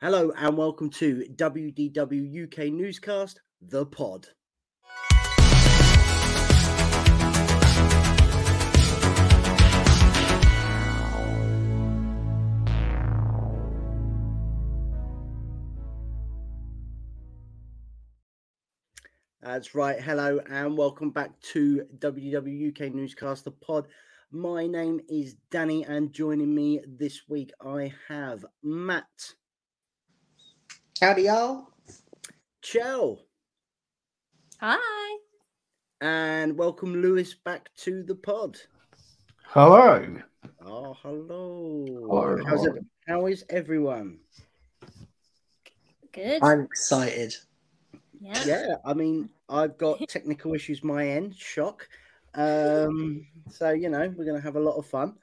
Hello and welcome to WDW UK Newscast, The Pod. That's right. Hello and welcome back to WDW UK Newscast, The Pod. My name is Danny, and joining me this week I have Matt. Howdy, y'all. Chell. Hi. And welcome Lewis back to the pod. Hello. Oh, hello. Hello, How's hello. it, how is everyone? Good. I'm excited. yeah. Yeah, I mean, I've got technical issues my end, shock. Um, so you know, we're gonna have a lot of fun.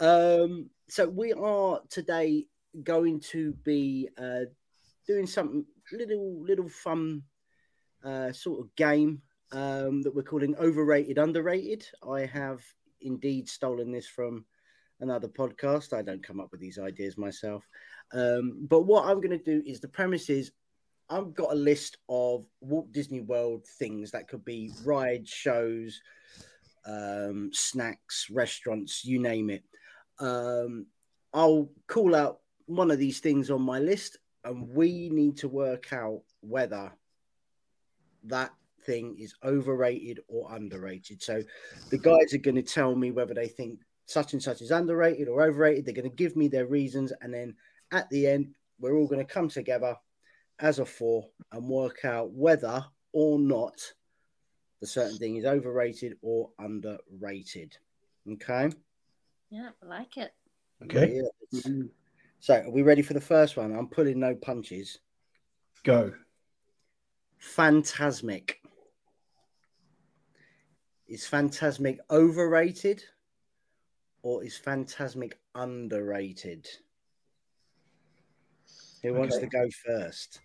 Um, so we are today going to be uh doing something little little fun uh sort of game um that we're calling overrated underrated. I have indeed stolen this from another podcast. I don't come up with these ideas myself. Um, but what I'm going to do is the premise is I've got a list of Walt Disney World things that could be rides, shows, um, snacks, restaurants, you name it. Um, I'll call out one of these things on my list, and we need to work out whether that thing is overrated or underrated. So the guys are going to tell me whether they think such and such is underrated or overrated. They're going to give me their reasons, and then at the end, we're all going to come together as a four and work out whether or not the certain thing is overrated or underrated. Okay. Yeah, I like it. Okay, Yeah. So, are we ready for the first one? I'm pulling no punches. go. Phantasmic. Is Phantasmic overrated or is Phantasmic underrated? Who wants to go first?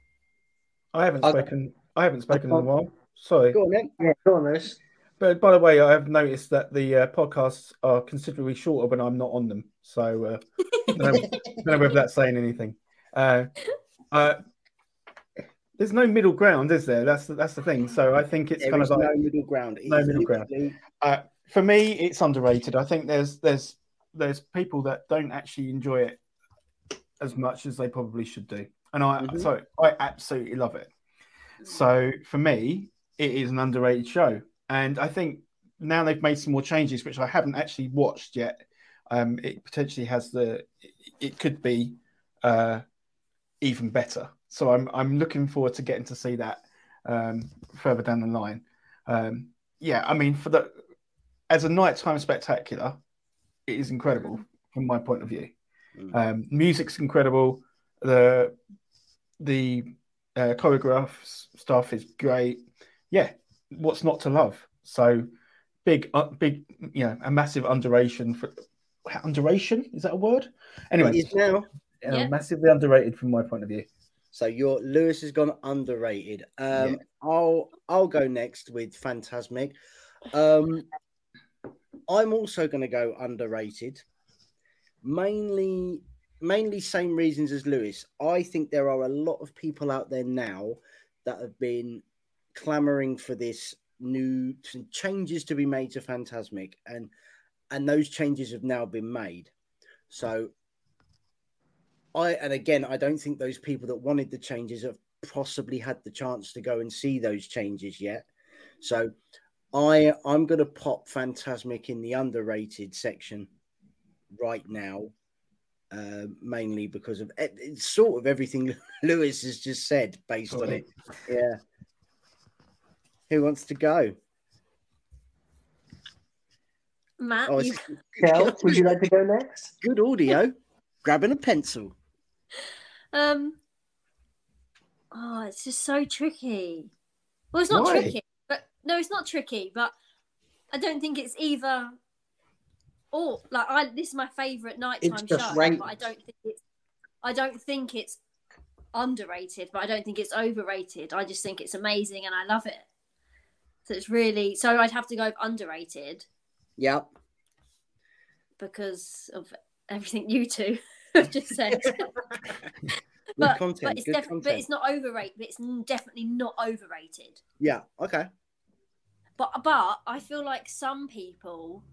I haven't I'll- spoken. I haven't spoken in a while. Sorry, Go on then. Yeah, go on, Lewis. but by the way, I have noticed that the uh, podcasts are considerably shorter when I'm not on them. So uh, I don't know, don't know whether that's saying anything. Uh, uh, there's no middle ground, is there? That's the, that's the thing. So I think it's There kind of like no middle ground. No middle ground. uh, for me, it's underrated. I think there's there's there's people that don't actually enjoy it as much as they probably should do, and I Mhm. so I absolutely love it. So for me, it is an underrated show, and I think now they've made some more changes, which I haven't actually watched yet. Um, it potentially has the it could be uh, even better. So I'm I'm looking forward to getting to see that um, further down the line. Um, yeah, I mean, for the as a nighttime spectacular, it is incredible from my point of view. Mm. Um, music's incredible. The the uh, choreograph stuff is great. Yeah, what's not to love? So big, uh, big, you know, a massive underration for underration is that a word? Anyway, It is now. uh, Yeah. massively underrated from my point of view. So your Lewis has gone underrated. Um, Yeah. I'll I'll go next with Phantasmic. Um, I'm also going to go underrated. Mainly, mainly same reasons as Lewis. I think there are a lot of people out there now that have been clamoring for this new changes to be made to Phantasmic, and and those changes have now been made. So I and again, I don't think those people that wanted the changes have possibly had the chance to go and see those changes yet. So I I'm going to pop Phantasmic in the underrated section right now, uh, mainly because of it's sort of everything Lewis has just said based on it. Yeah. Who wants to go? Matt, Oh, you, Kel, would you like to go next? good audio. Grabbing a pencil. um, oh, it's just so tricky. Well, it's not Why? tricky, but no, it's not tricky. But I don't think it's either. Or like I, this is my favorite nighttime It's just show, right. but I don't think it's. I don't think it's underrated, but I don't think it's overrated. I just think it's amazing and I love it. So it's really so I'd have to go underrated Yep. because of everything you two have just said. but, content. but it's good definitely, content. but it's not overrated. But it's definitely not overrated. Yeah. Okay. But but I feel like some people,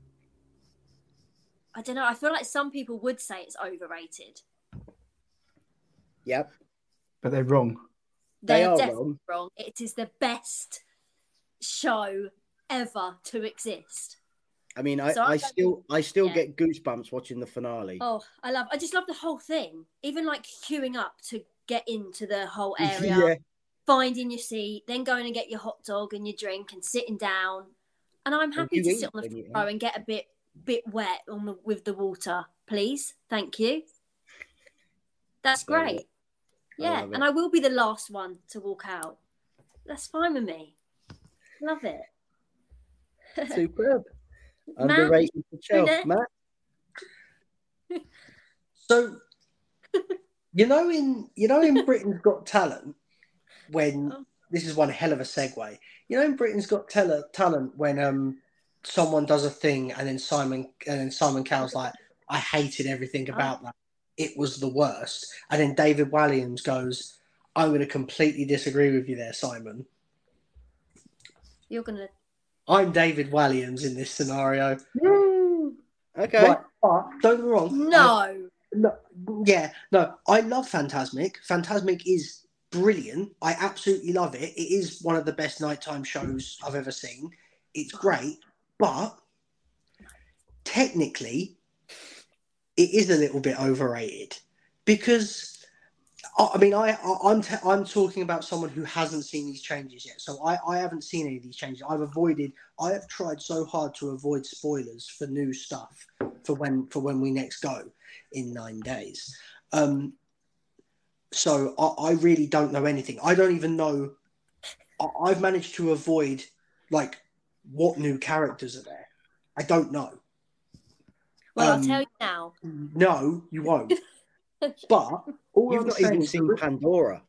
I don't know. I feel like some people would say it's overrated. Yep. but they're wrong. They They're are definitely wrong. wrong. It is the best show ever to exist. I mean, I, So I I still I still yeah. get goosebumps watching the finale. Oh, I love. I just love the whole thing. Even like queuing up to get into the whole area, yeah. finding your seat, then going and get your hot dog and your drink and sitting down. And I'm happy to sit on the floor and get a bit bit wet on the, with the water, please. Thank you. That's great. it. I Yeah, and I will be the last one to walk out. That's fine with me. Love it. Superb. Matt, Underrated for Chel. Matt. So, you know, in you know, in Britain's Got Talent, when Oh. this is one hell of a segue. You know, in Britain's Got Tele- Talent, when um someone does a thing and then Simon and then Simon Cowell's like, I hated everything about that. It was the worst. And then David Walliams goes, I'm going to completely disagree with you there, Simon. You're gonna. I'm David Walliams in this scenario. Okay. Right, but don't get me wrong. I- No. No, yeah, no, I love Phantasmic. Phantasmic is brilliant. I absolutely love it. It is one of the best nighttime shows I've ever seen. It's great, but technically, it is a little bit overrated because I mean, I, I I'm t- I'm talking about someone who hasn't seen these changes yet. So I I haven't seen any of these changes. I've avoided. I have tried so hard to avoid spoilers for new stuff for when for when we next go in nine days. Um, so I, I really don't know anything. I don't even know. I, I've managed to avoid like what new characters are there. I don't know. Well, Um, I'll tell you now. No, you won't. but all You've I'm not even seen that- Pandora.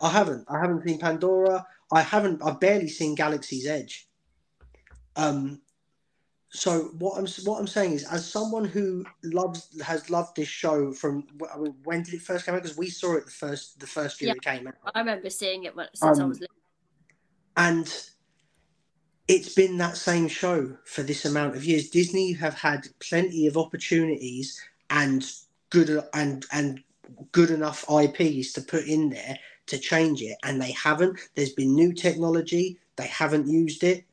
I haven't. I haven't seen Pandora. I haven't. I've barely seen Galaxy's Edge. Um. So what I'm what I'm saying is, as someone who loves has loved this show from I mean, when did it first come out? Because we saw it the first the first year Yeah. it came out, I remember seeing it when, since I Um, was little. and it's been that same show for this amount of years. Disney have had plenty of opportunities and good and and good enough IPs to put in there to change it, and they haven't. There's been new technology, they haven't used it.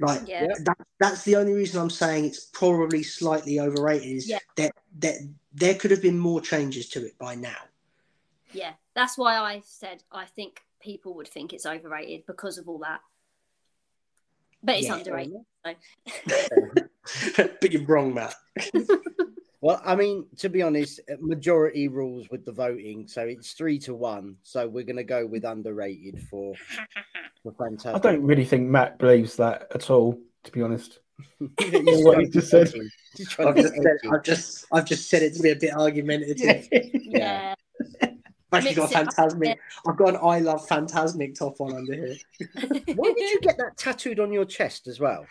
Like Yeah. that, that's the only reason I'm saying it's probably slightly overrated. Is Yeah. that that there could have been more changes to it by now. Yeah, that's why I said I think people would think it's overrated because of all that. But it's Yeah. underrated. but you're wrong, Matt. Well, I mean, to be honest, uh, majority rules with the voting, so it's three to one. So we're going to go with underrated for for Phantasmic. I don't really think Matt believes that at all, to be honest. He's what he just said. edge you. I've just, said. I've just I've just said it to be a bit argumentative. yeah. I've actually got a Mix it up a phantasmic. I've got an I love phantasmic top on under here. Why did you get that tattooed on your chest as well?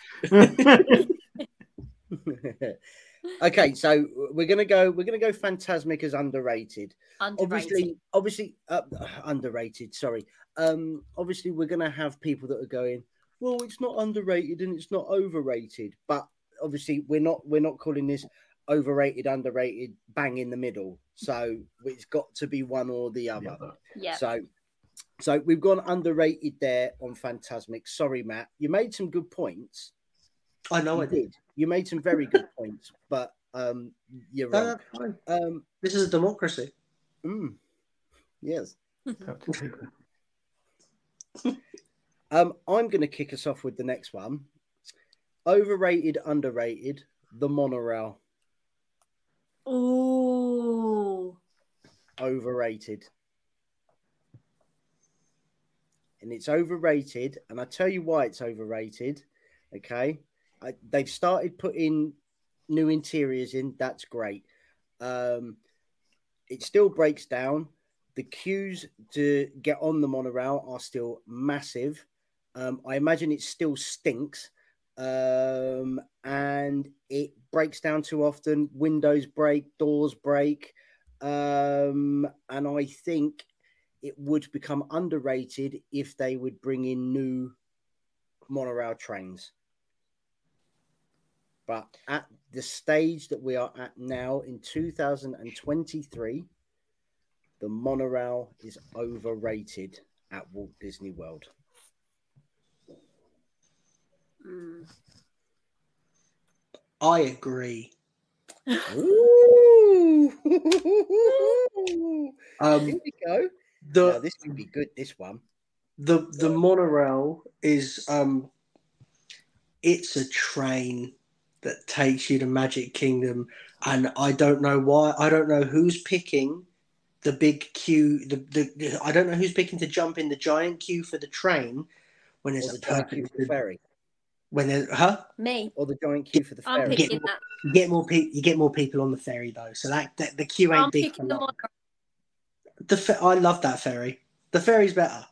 Okay, so we're gonna go. We're gonna go. Phantasmic as underrated. Underrated. Obviously, obviously uh, underrated. Sorry. Um, obviously, we're gonna have people that are going. Well, it's not underrated and it's not overrated. But obviously, we're not. We're not calling this overrated, underrated, bang in the middle. So it's got to be one or the other. yeah. So, so we've gone underrated there on Phantasmic. Sorry, Matt. You made some good points. I know I You did. You made some very good points, but um, you're No, wrong. that's. Um, This is a democracy. mm, yes. Up to people. Um, I'm going to kick us off with the next one. Overrated, underrated, the monorail. Ooh. Overrated. And it's overrated, and I tell you why it's overrated. Okay, I, they've started putting new interiors in. That's great. Um, it still breaks down. The queues to get on the monorail are still massive. Um, I imagine it still stinks. Um, and it breaks down too often. Windows break, doors break. Um, and I think it would become underrated if they would bring in new monorail trains. But at the stage that we are at now in 2023, the monorail is overrated at Walt Disney World. Mm. I agree. Ooh. Um, Here we go. the Now, this would be good. This one. the the monorail is um it's a train that takes you to Magic Kingdom and I don't know why I don't know who's picking the big queue the, the, the- I don't know who's picking to jump in the giant queue for the train when Or there's the a giant queue perfect for the ferry. when there's huh Me. Or the giant queue for the I'm ferry. picking that. you get more people you get more people on the ferry though so that, that the queue ain't I'm big picking the long. monorail. the fe- I love that ferry the ferry's better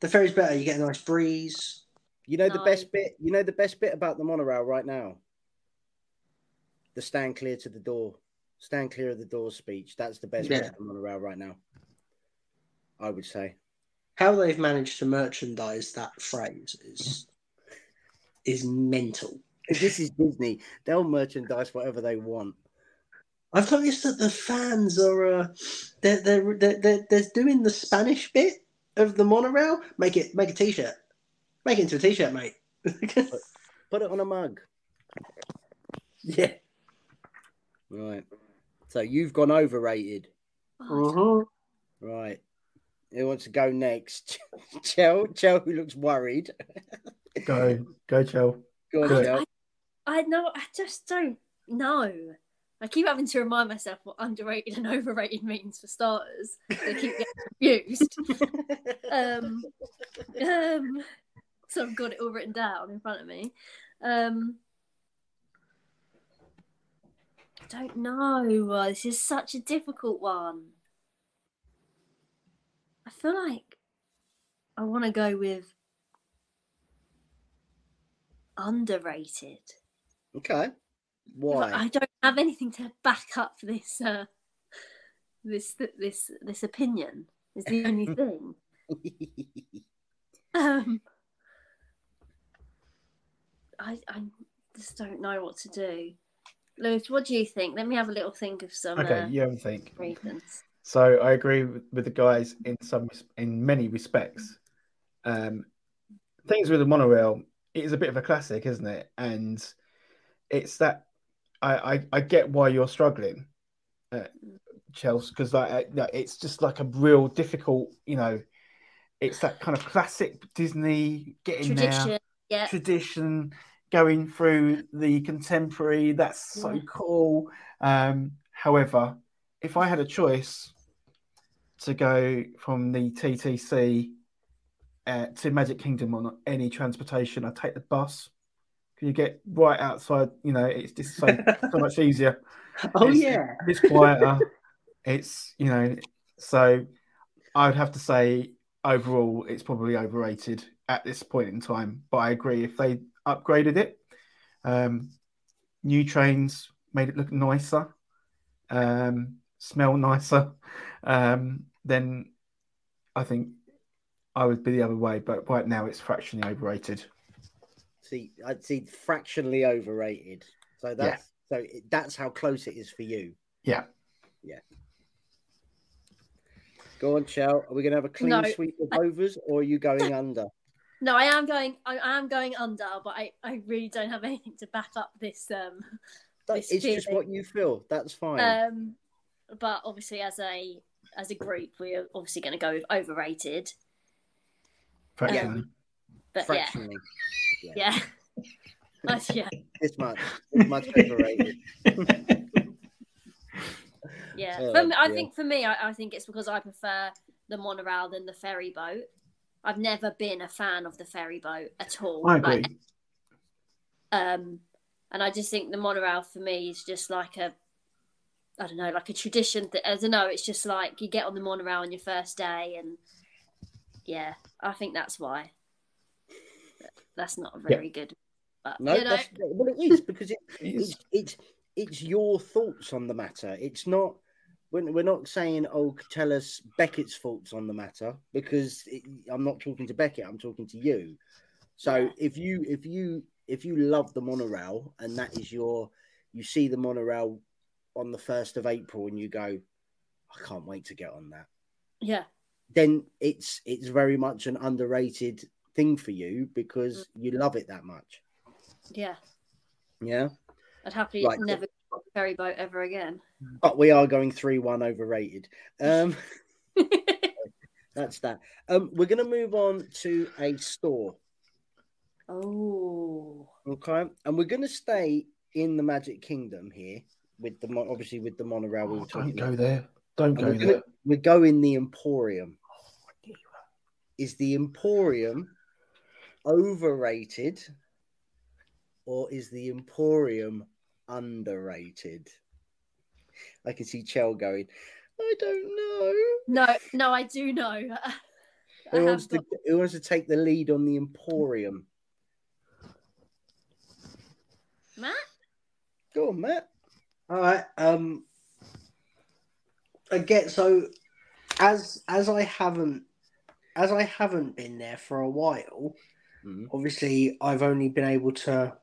the ferry's better you get a nice breeze You know the best bit. You know the best bit about the monorail right now. The stand clear to the door, stand clear of the door speech. That's the best Yeah. monorail right now. I would say. how they've managed to merchandise that phrase is is mental. This is Disney. They'll merchandise whatever they want. I've noticed that the fans are uh, they're, they're they're they're they're doing the Spanish bit of the monorail. Make it make a t-shirt. Make it into a t-shirt, mate. Put it on a mug. yeah. Right. So you've gone overrated. Mhm. Right. Who wants to go next? Chell. Chell, who looks worried. Go, go, Chell. Go on, Chell. I know. I just don't know. I keep having to remind myself what underrated and overrated means for starters. I keep getting confused. um, um, so I've got it all written down in front of me. Um, I don't know. Uh, This is such a difficult one. I feel like I want to go with underrated. Okay. But Why? I don't have anything to back up this uh, this this this opinion. Is the only thing. Um, I I just don't know what to do. Lewis, what do you think? Let me have a little think of some Okay, uh, you have a think. reasons. So I agree with, with the guys in some in many respects. Um, things with the monorail, it is a bit of a classic, isn't it? And it's that I I, I get why you're struggling, uh, Chelsea, because like uh, it's just like a real difficult, you know, it's that kind of classic Disney getting there Tradition, yeah. tradition going through the contemporary that's so Yeah. cool um however if i had a choice to go from the ttc uh, to magic kingdom on any transportation i'd take the bus you get right outside you know it's just so, so much easier Oh It's- yeah. it's quieter it's you know so i would have to say overall it's probably overrated at this point in time but i agree if they upgraded it um new trains made it look nicer um smell nicer um then i think i would be the other way but right now it's fractionally overrated see, I'd see fractionally overrated. So that's so it, that's how close it is for you. yeah Yeah. Go on, Chell. Are we going to have a clean No. sweep of overs, or are you going under? No, I am going. I am going under, but I, I really don't have anything to back up this. Um, It's This just feeling. what you feel. That's fine. um, but obviously, as a as a group, we're obviously going to go with overrated. fractionally But yeah, fractionally, yeah, That's- yeah, It's much, this much overrated. yeah. Oh, for me, I dear. think for me, I, I think it's because I prefer the monorail than the ferry boat. I've never been a fan of the ferry boat at all. i agree Like, um, and I just think the monorail for me is just like a, I don't know, like a tradition. That, I don't know. It's just like you get on the monorail on your first day, and yeah, I think that's why. That's not very good. But No, you know, that's, well, it is because it, It's- it's it's it's your thoughts on the matter. It's not we're, not saying, oh, tell us Beckett's faults on the matter because it, I'm not talking to Beckett. I'm talking to you. So if you if you if you love the monorail and that is your you see the monorail on the first of April and you go, I can't wait to get on that. Yeah. Then it's it's very much an underrated thing for you because mm. you love it that much. Yeah. Yeah. I'd happily Right. never go on a ferry boat ever again. But we are going three one overrated. Um that's that. Um we're gonna move on to a store. oh. Okay, and we're going to stay in the Magic Kingdom here with the mon- obviously with the monorail we were Oh, talking don't go about. there. Don't And go we're, there. gonna, we're going the Emporium. Is the Emporium overrated or is the Emporium underrated? I can see Chell going. I don't know. No, no, I do know. I Who wants to got- Who wants to take the lead on the Emporium? Matt? Go on, Matt. All right. Um. Again, so as as I haven't as I haven't been there for a while, Mhm. obviously I've only been able to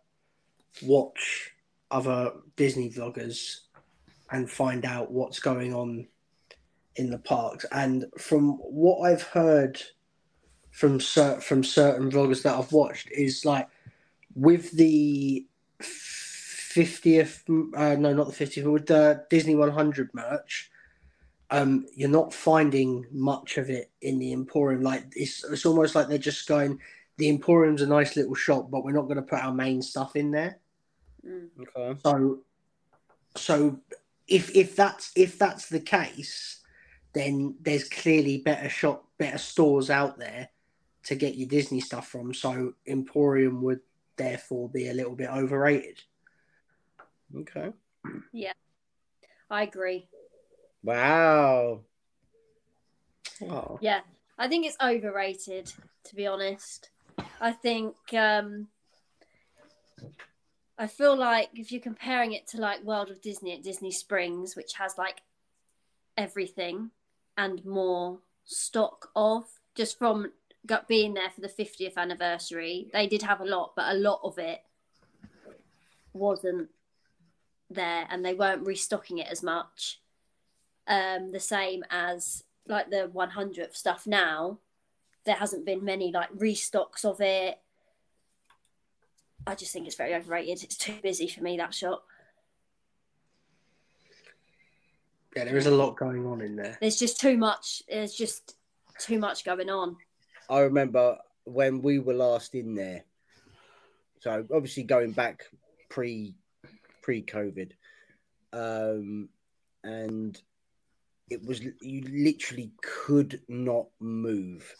watch other Disney vloggers and find out what's going on in the parks. And from what I've heard from cer- from certain vloggers that I've watched is like with the fiftieth, uh, no, not the fiftieth, with the Disney One Hundred merch. Um, you're not finding much of it in the Emporium. Like it's, it's almost like they're just going. The Emporium's a nice little shop, but we're not going to put our main stuff in there. Mm. Okay. So, so if if that's if that's the case, then there's clearly better shop, better stores out there to get your Disney stuff from. So Emporium would therefore be a little bit overrated. Okay. Yeah, I agree. Wow. Oh. Yeah, I think it's overrated. To be honest, I think um, I feel like if you're comparing it to like World of Disney at Disney Springs, which has like everything and more stock of, just from being there for the 50th anniversary, they did have a lot, but a lot of it wasn't there, and they weren't restocking it as much. Um, the same as like the 100th stuff now there hasn't been many like restocks of it i just think it's very overrated it's too busy for me that shop Yeah, there is a lot going on in there. there's just too much there's just too much going on I remember when we were last in there. So obviously going back pre pre COVID, um, and it was you literally could not move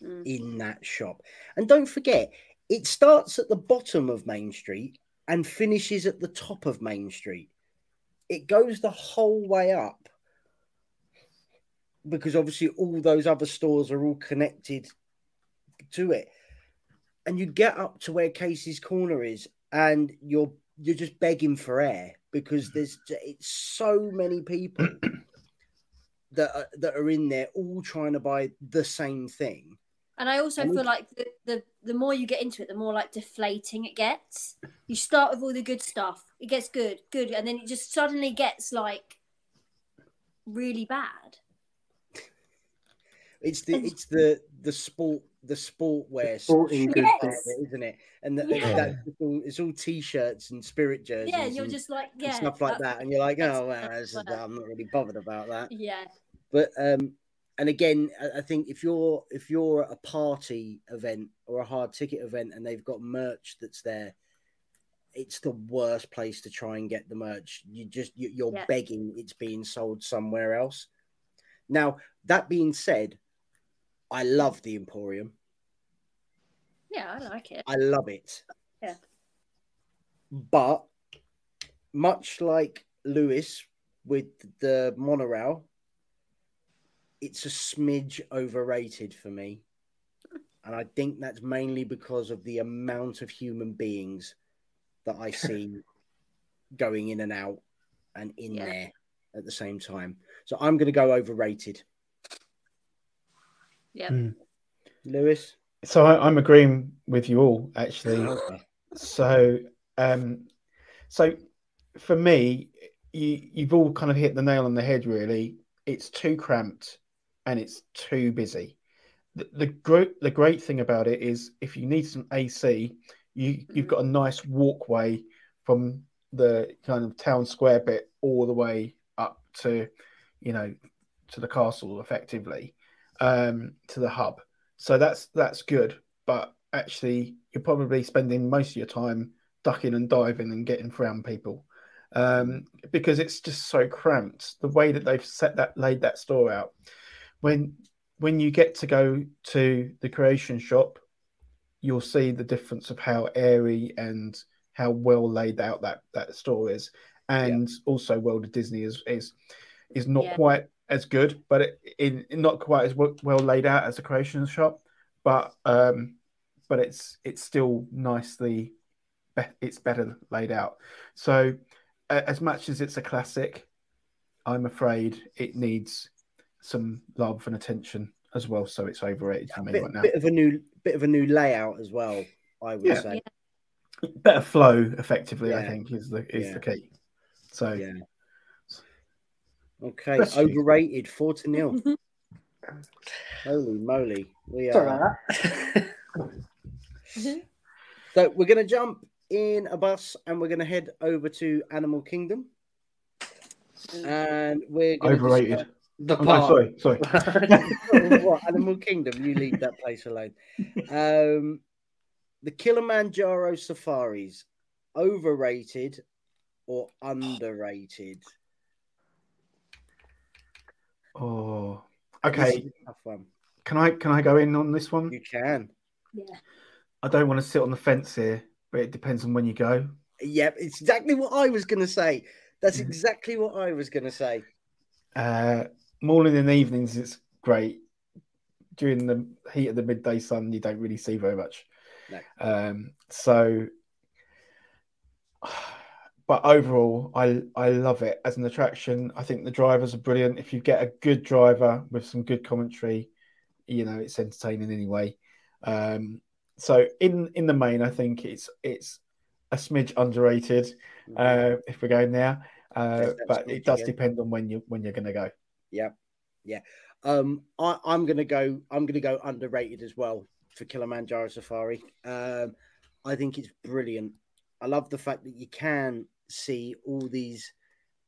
Mm. in that shop. And don't forget, it starts at the bottom of Main Street and finishes at the top of Main Street. It goes the whole way up because obviously all those other stores are all connected to it. And you get up to where Casey's Corner is, and you're you're just begging for air because there's it's so many people that are, that are in there all trying to buy the same thing. And i also And feel like the, the the more you get into it the more like deflating it gets you start with all the good stuff it gets good good and then it just suddenly gets like really bad It's the it's the the sport the sportwear Sporting strip goods. part of it, isn't it? And the, Yeah. that, it's, all, it's all t-shirts and spirit jerseys yeah you're and, just like yeah stuff like that, and you're like, oh well, is- I'm not really bothered about that. yeah But um, and again, I- think if you're if you're at a party event or a hard ticket event and they've got merch that's there, it's the worst place to try and get the merch. You just you, you're Yeah. begging it's being sold somewhere else. Now that being said, I love the Emporium. yeah i like it I love it. Yeah. But much like Lewis with the monorail, it's a smidge overrated for me. And I think that's mainly because of the amount of human beings that I see going in and out and in Yeah. there at the same time. So I'm going to go overrated. Yeah. Mm. Lewis. So I, I'm agreeing with you all actually. So, um, so for me, you you've all kind of hit the nail on the head. Really, it's too cramped and it's too busy. The the great the great thing about it is if you need some AC, you you've got a nice walkway from the kind of town square bit all the way up to, you know, to the castle effectively, um, to the hub. So that's that's good, but actually you're probably spending most of your time ducking and diving and getting around people um, because it's just so cramped. The way that they've set that laid that store out, when when you get to go to the creation shop, you'll see the difference of how airy and how well laid out that that store is, and also World of Disney is is is not Yeah. quite as good, but it, in not quite as well, well laid out as the creation shop, but um, but it's it's still nicely be- it's better laid out. So as much as it's a classic, I'm afraid it needs some love and attention as well. So it's overrated for me bit, right now. bit of a new bit of a new layout as well. I would Yeah. say. Better flow, effectively, I think is the is Yeah. the key. So Yeah. Okay, Bless you. overrated four to nil. Holy moly, we are. Mm-hmm. So we're going to jump in a bus and we're going to head over to Animal Kingdom, mm. and we're going overrated. The Oh, no, sorry, sorry. what Animal Kingdom? You leave that place alone. Um, the Kilimanjaro safaris, overrated or underrated? Oh, okay. is a tough one. Can I can I go in on this one? You can. Yeah. I don't want to sit on the fence here, but it depends on when you go. Yep, it's exactly what I was going to say. That's Mm-hmm. exactly what I was going to say. Uh, morning and evenings, it's great. During the heat of the midday sun, you don't really see very much. No. Um, so, but overall, I I love it as an attraction. I think the drivers are brilliant. If you get a good driver with some good commentary, you know it's entertaining anyway. Um, so in in the main, I think it's it's a smidge underrated uh, if we're going there. Uh, but it does again. depend on when you when you're going to go. Um, I, I'm gonna go. I'm gonna go underrated as well for Kilimanjaro Safari. Um, I think it's brilliant. I love the fact that you can see all these,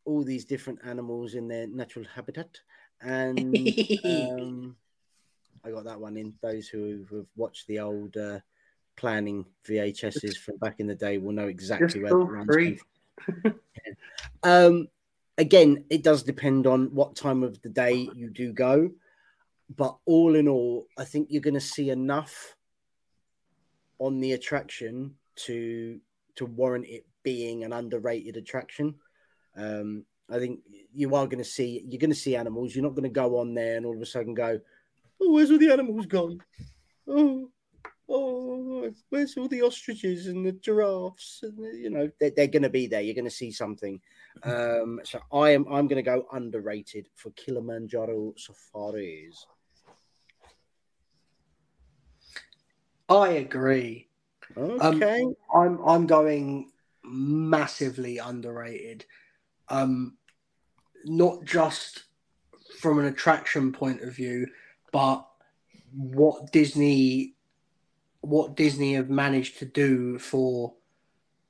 all these different animals in their natural habitat, and um, I got that one in. Those who have watched the old uh, planning VHSs from back in the day will know exactly Just where the runs. Um, again, it does depend on what time of the day you do go, but all in all, I think you're going to see enough on the attraction to to warrant it being an underrated attraction. Um, I think you are going to see you're going to see animals. You're not going to go on there and all of a sudden go, "Oh, where's all the animals gone? Oh, oh, where's all the ostriches and the giraffes?" And the- you know, they're, they're going to be there. You're going to see something. Um, so I am I'm going to go underrated for Kilimanjaro safaris. I agree. Okay, I'm I'm going massively underrated. Um, not just from an attraction point of view, but what Disney what Disney have managed to do for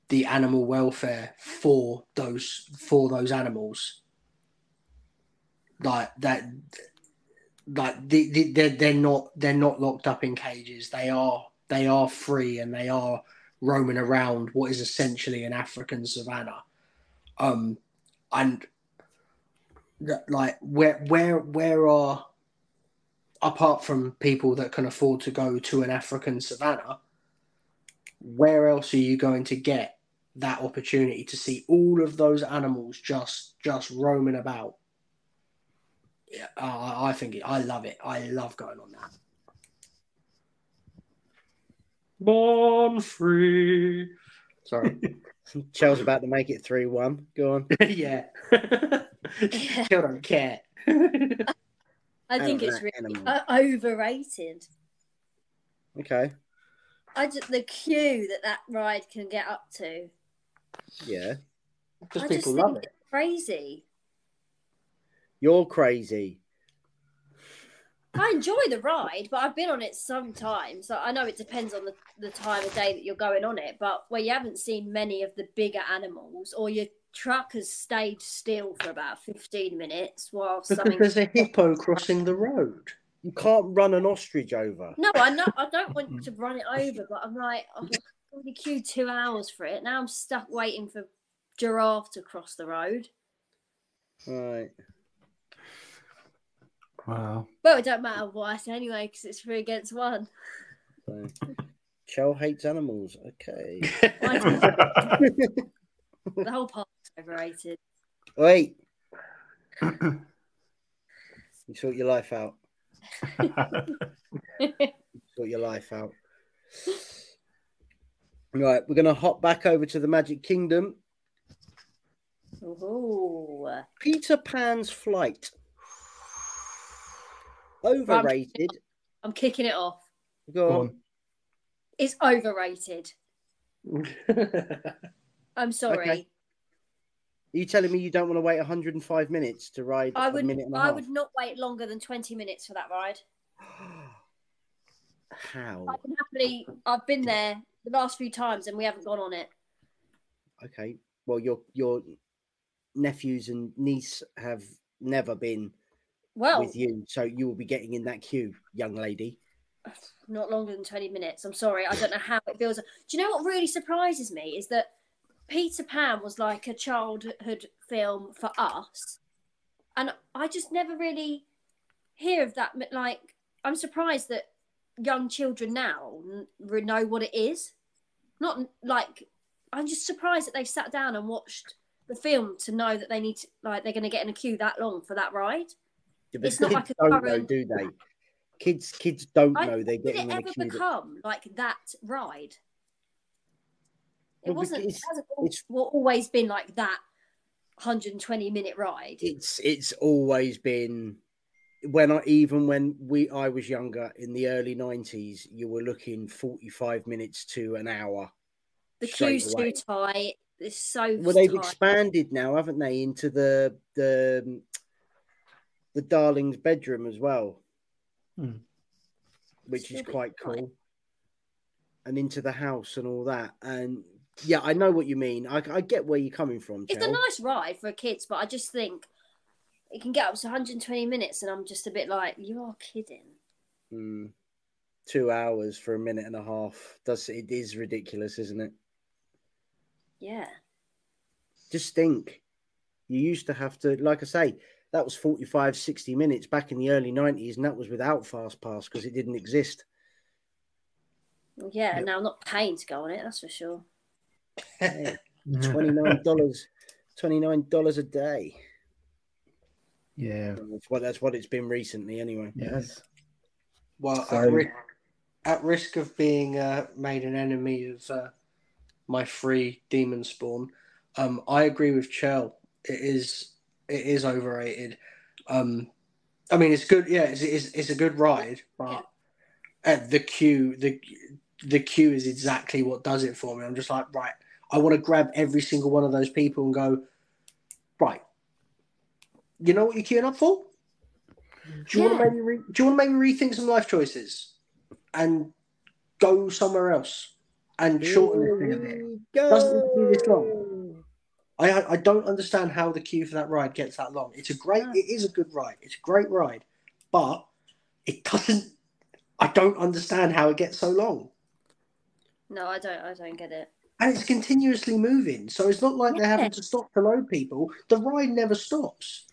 the animal welfare for those for those animals. Like that like the, the, they're, they're not they're not locked up in cages. They are they are free and they are roaming around what is essentially an African savannah. Um, and like where where where are apart from people that can afford to go to an African savannah, where else are you going to get that opportunity to see all of those animals just just roaming about? Yeah, I I think it, I love it. I love going on that. Born free. Sorry. Chel's about to make it three one. Go on. yeah. Still don't care. I think it's really uh, overrated. Okay. I just the queue that that ride can get up to. Yeah. Because I just people think love it. it's crazy. You're crazy. I enjoy the ride, but I've been on it sometimes. So I know it depends on the, the time of day that you're going on it, but where you haven't seen many of the bigger animals or your truck has stayed still for about 15 minutes while Because something. there's a hippo crossing the road. You can't run an ostrich over. No, I know I don't want to mm. run it over, but I'm like, oh, I've already queued two hours for it. Now I'm stuck waiting for giraffe to cross the road. Right. Wow. Well, it don't matter what I say anyway because it's three against one. So. Chell hates animals. Okay. The whole park's overrated. Wait. You sort your life out. Sort your life out. Right, we're going to hop back over to the Magic Kingdom. Ooh. Peter Pan's Flight. Overrated. I'm kicking it off. Go Go on. on. It's overrated. I'm sorry. Okay. Are you telling me you don't want to wait 105 minutes to ride I would minute and a I would not wait longer than 20 minutes for that ride. How? I can happily I've been there the last few times and we haven't gone on it. Okay. Well, your your nephews and niece have never been Well, with you, so you will be getting in that queue, young lady. not longer than 20 minutes. I'm sorry. I don't know how it feels. Do you know what really surprises me is that Peter Pan was like a childhood film for us. And I just never really hear of that. Like, I'm surprised that young children now know what it is. Not like, I'm just surprised that they've sat down and watched the film to know that they need to, like, they're going to get in a queue that long for that ride. Yeah, It's not kids like a don't know, current- do they? Kids, kids don't I- know they're Did it getting in a ever queue. that- become like that ride? It Well, wasn't. It hasn't al- it's- always been like that 120 minute ride. It's it's always been when I even when we I was younger in the early nineties, you were looking forty five minutes to an hour. the queue's away. too tight. It's so Well, they've tight. expanded now, haven't they, into the the the darling's bedroom as well, Hmm. which Still is a bit quite tight. cool, and into the house and all that. And yeah, I know what you mean. I, I get where you're coming from. It's a nice ride for kids, but I just think it can get up to 120 minutes, and I'm just a bit like, you are kidding. Hmm. Two hours for a minute and a half. Does it is ridiculous, isn't it? Yeah. Just think, you used to have to, like I say, that was 45, 60 minutes back in the early 90s, and that was without Fast Pass because it didn't exist. Yeah. Yep. Now I'm not paying to go on it. That's for sure. Hey, $29, $29 a day. yeah. That's what, that's what it's been recently, anyway. Yes. Well, So- at, ri- at risk of being uh, made an enemy of uh, my free demon spawn, um, I agree with Chell. It is it is overrated. Um, I mean, it's good. Yeah, it's, it's, it's a good ride, but at the queue, the the queue is exactly what does it for me. I'm just like, right, I want to grab every single one of those people and go, right. You know what you're queuing up for? Do you want to maybe re- do you want to maybe rethink some life choices and go somewhere else and shorten this thing a bit? Doesn't need to be this long. I I don't understand how the queue for that ride gets that long. It's a great, it is a good ride. It's a great ride, but it doesn't. I don't understand how it gets so long, No, I don't. I don't get it. And it's continuously moving. So it's not like they're having to stop to load people. The ride never stops.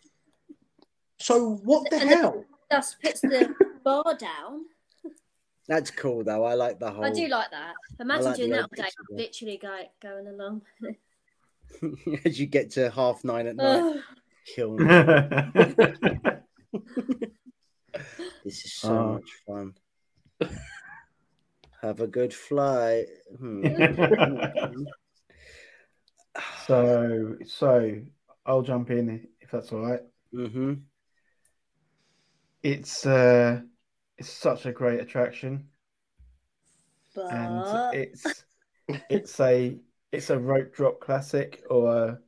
So what the And hell? Just puts the bar down. That's cool, though. I like the whole. I do like that. Imagine like doing that all day, literally go, going along. As you get to half nine at night, kill me. This is so Oh. much fun. Have a good flight. Hmm. so, so I'll jump in if that's all right. hmm it's uh, it's such a great attraction, But and it's it's a it's a rope drop classic or a,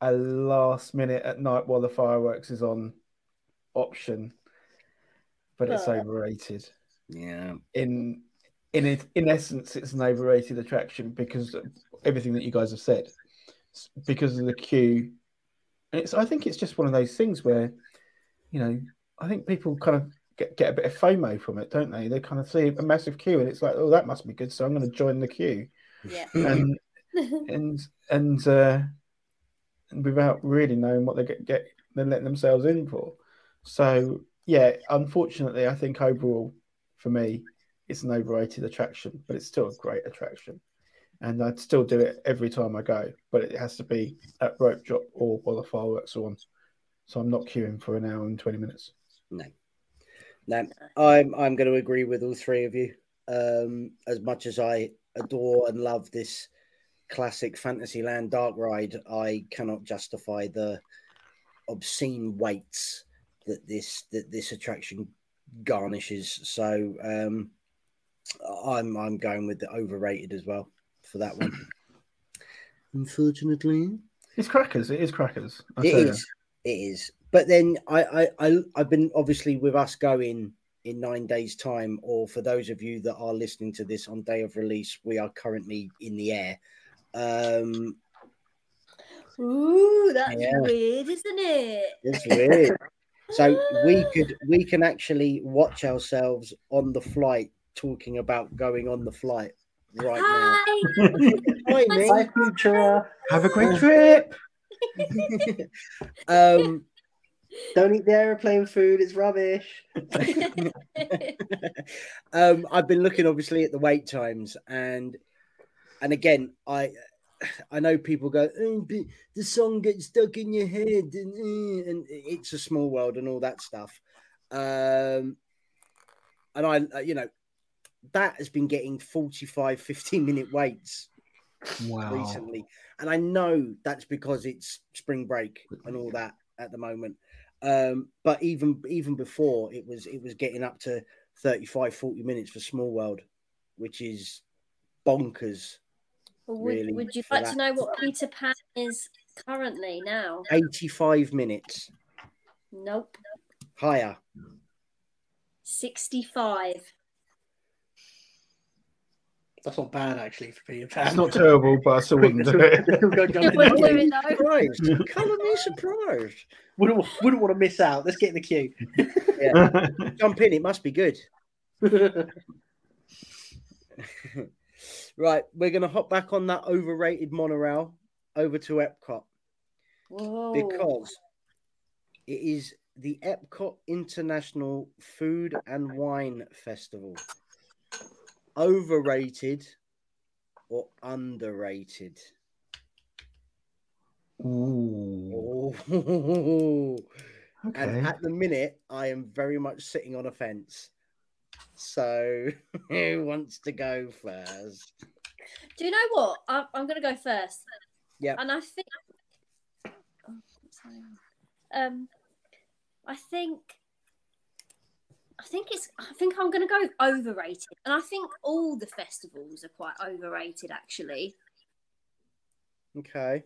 a last minute at night while the fireworks is on option, but it's overrated. Yeah. In in it, in essence, it's an overrated attraction because of everything that you guys have said, S- because of the queue. And it's I think it's just one of those things where, you know, I think people kind of get, get a bit of FOMO from it, don't they? They kind of see a massive queue and it's like, oh, that must be good, so I'm going to join the queue. yeah. And and and uh, and without really knowing what they get, get they're letting themselves in for. So yeah, unfortunately, I think overall for me, it's an overrated attraction, but it's still a great attraction, and I'd still do it every time I go. But it has to be at rope drop or while the fireworks are on. So I'm not queuing for an hour and twenty minutes. No, No, I'm I'm going to agree with all three of you. Um, as much as I adore and love this classic Fantasyland dark ride, I cannot justify the obscene waits that this that this attraction garnishes. So um, I'm I'm going with the overrated as well for that one. Unfortunately, It's crackers. It is crackers. I it tell you. is. It is. But then I, I, I, I've been obviously with us going in nine days' time, or for those of you that are listening to this on day of release, we are currently in the air. Um, Ooh, that's Yeah. weird, isn't it? it's weird. so we could we can actually watch ourselves on the flight talking about going on the flight right now. Hi. Hi, mate. Bye, future. Have a great trip. um, Don't eat the aeroplane food. It's rubbish. um, I've been looking obviously at the wait times, and and again, I I know people go, oh, but the song gets stuck in your head, and, uh," and it's a small world and all that stuff. Um, and I, you know, that has been getting 45, 15 minute waits Wow. recently. And I know that's because it's spring break and all that at the moment. Um, but even even before it was it was getting up to 35, 40 minutes for Small World, which is bonkers. would, really would you like that. to know what Peter Pan is currently now? 85 minutes Nope. higher. 65. That's not bad actually for Peter Pan. It's not terrible, but I still wouldn't do it. Still go jump in Wouldn't do it though. Surprised. Colour me surprised. Wouldn't, wouldn't want to miss out. Let's get in the queue. Jump in, it must be good. Right, we're gonna hop back on that overrated monorail over to Epcot. Whoa. because it is the Epcot International Food and Wine Festival. Overrated or underrated? Ooh. Oh. Okay. And at the minute, I am very much sitting on a fence. So, who wants to go first? Do you know what? I'm, I'm going to go first. Yeah. And I think. Oh, sorry. Um, I think. I think it's. I think I'm going to go overrated, and I think all the festivals are quite overrated, actually. Okay.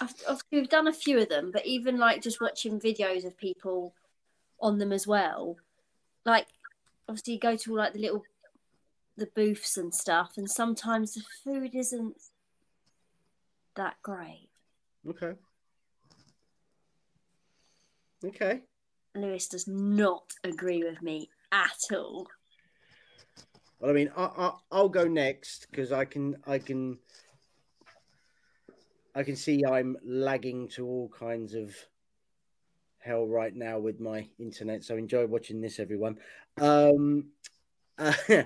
I've, I've, we've done a few of them, but even like just watching videos of people on them as well, like obviously you go to all like the little the booths and stuff, and sometimes the food isn't that great. Okay. Okay. Lewis does not agree with me at all. Well, I mean, I, I, I'll go next because I can, I can, I can see I'm lagging to all kinds of hell right now with my internet. So enjoy watching this, everyone. Um, uh,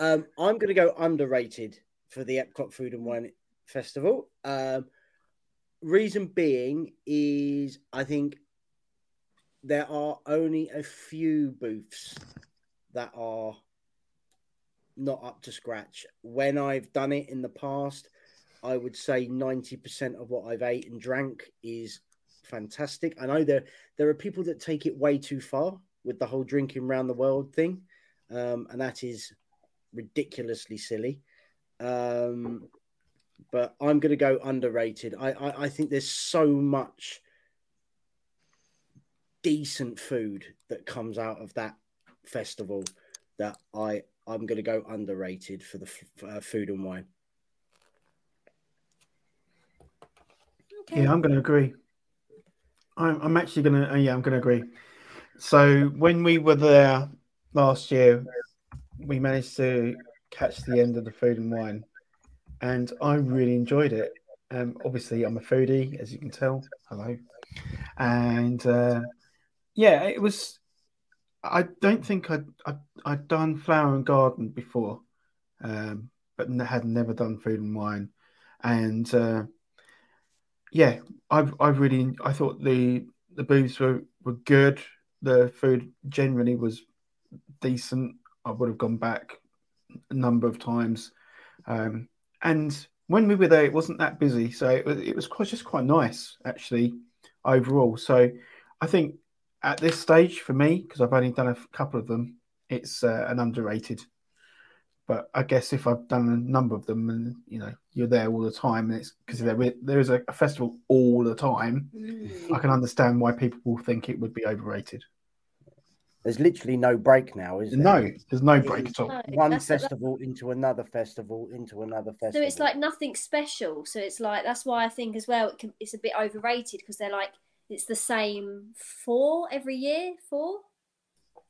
um, I'm going to go underrated for the Epcot Food and Wine Festival. Um, reason being is I think there are only a few booths that are not up to scratch. When I've done it in the past, I would say 90% of what I've ate and drank is fantastic. I know there there are people that take it way too far with the whole drinking round the world thing, um, and that is ridiculously silly. Um, but I'm going to go underrated. I, I I think there's so much decent food that comes out of that festival that I I'm going to go underrated for the f- uh, food and wine. Okay. Yeah, I'm going to agree. I'm, I'm actually going to, yeah, I'm going to agree. So when we were there last year, we managed to catch the end of the food and wine, and I really enjoyed it. Um, obviously, I'm a foodie, as you can tell. Hello, and uh, yeah, it was. I don't think I'd, I'd, I'd done flower and garden before, um, but had never done food and wine, and uh, yeah, I I really I thought the the booths were were good. The food generally was decent. I would have gone back a number of times, um, and when we were there, it wasn't that busy, so it was it was quite just quite nice actually overall. So I think at this stage for me, because I've only done a couple of them, it's uh, an underrated. But I guess if I've done a number of them, and you know you're there all the time, and it's because there there is a, a festival all the time, Mm. I can understand why people will think it would be overrated. There's literally no break now, is there? No, there's no break at all. No, One that's- that's- festival into another festival into another festival. So it's like nothing special. So it's like that's why I think as well it can, it's a bit overrated because they're like it's the same four every year. Four.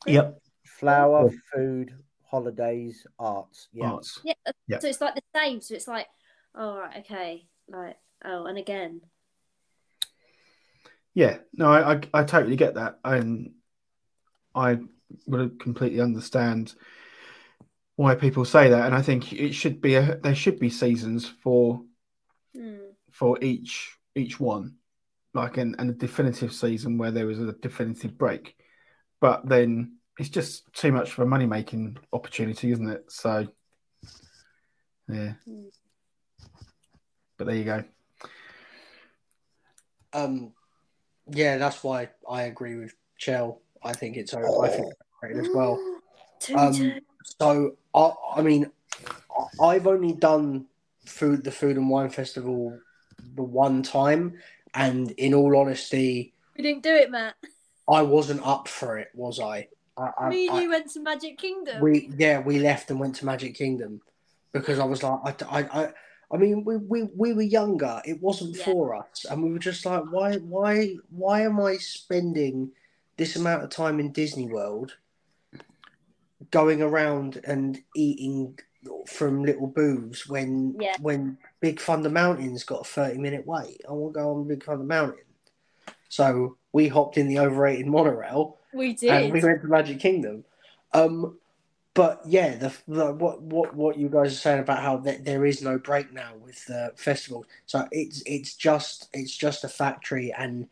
Yep, flower, food, holidays, arts. Yeah. arts. Yeah. Yeah. So it's like the same. So it's like, oh right, okay, like oh, and again. Yeah, no, I, I I totally get that, and I would completely understand why people say that, and I think it should be a there should be seasons for Mm. for each each one, like an and a definitive season where there was a definitive break, but then it's just too much for a money making opportunity, isn't it? So, yeah. Mm. But there you go. Um, yeah, that's why I agree with Chell. I think it's over. I think it's as well. Um. So I, I mean, I- I've only done food the Food and Wine Festival the one time, and in all honesty, We didn't do it, Matt. I wasn't up for it, was I? I, I, Me and I- you went to Magic Kingdom. we yeah we left and went to Magic Kingdom because I was like I, I, I, I mean we, we we were younger it wasn't Yeah. for us and we were just like why why why am I spending this amount of time in Disney World going around and eating from little booths when Yeah. when Big Thunder Mountain's got a 30 minute wait I want to go on Big Thunder Mountain so we hopped in the overrated monorail we did. and we went to Magic Kingdom. Um, but yeah, the, the what what what you guys are saying about how th- there is no break now with the festivals. So it's it's just it's just a factory, and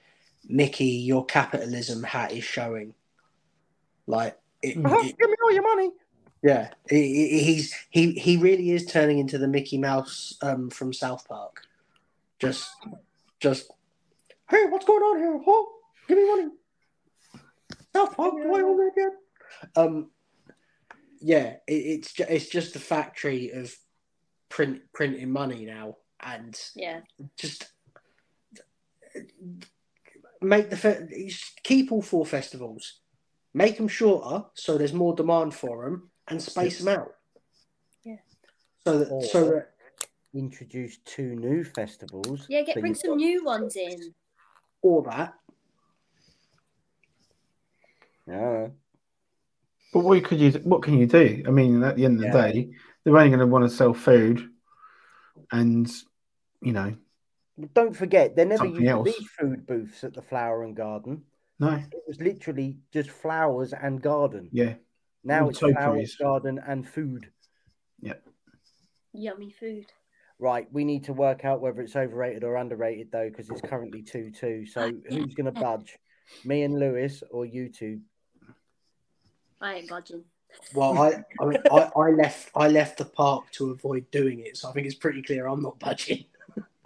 Mickey, your capitalism hat is showing. Like it, Mhm. it- Give me all your money. Yeah, he- he- he's he he really is turning into the Mickey Mouse um, from South Park. Just just hey, what's going on here? Oh, give me money. South Park, I own it again? Um, yeah, it, it's ju- it's just a factory of print printing money now, and yeah. just make the fe- keep all four festivals, make them shorter so there's more demand for them, and space them out. Yeah. So that so that Introduce two new festivals. Yeah, get So bring some got- new ones in. or that Yeah. But what could you? What can you do? I mean, at the end of the Yeah. day, they're only going to want to sell food, and you know, But Don't forget, there never used else. to be food booths at the Flower and Garden. no, It was literally just flowers and garden. yeah, Now All it's flowers, garden, and food. Yep. Yummy food. Right, we need to work out whether it's overrated or underrated though, because it's currently two two. So who's going to budge, me and Lewis, or you two? I ain't budging. well, I I, mean, I I left I left the park to avoid doing it, so I think it's pretty clear I'm not budging.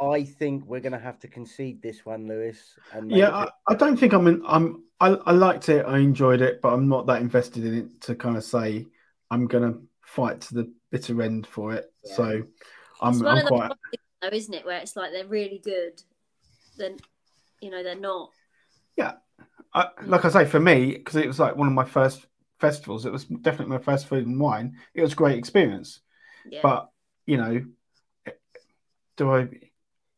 I think we're going to have to concede this one, Lewis. And Yeah, I, I don't think I'm in. I'm. I, I liked it. I enjoyed it, but I'm not that invested in it to kind of say I'm going to fight to the bitter end for it. Yeah. So It's I'm, one I'm of those quite. ones, though, isn't it, where it's like they're really good, then you know they're not. Yeah, I, like I say, for me, because it was like one of my first festivals. It was definitely my first food and wine. It was a great experience. Yeah. But you know, do I?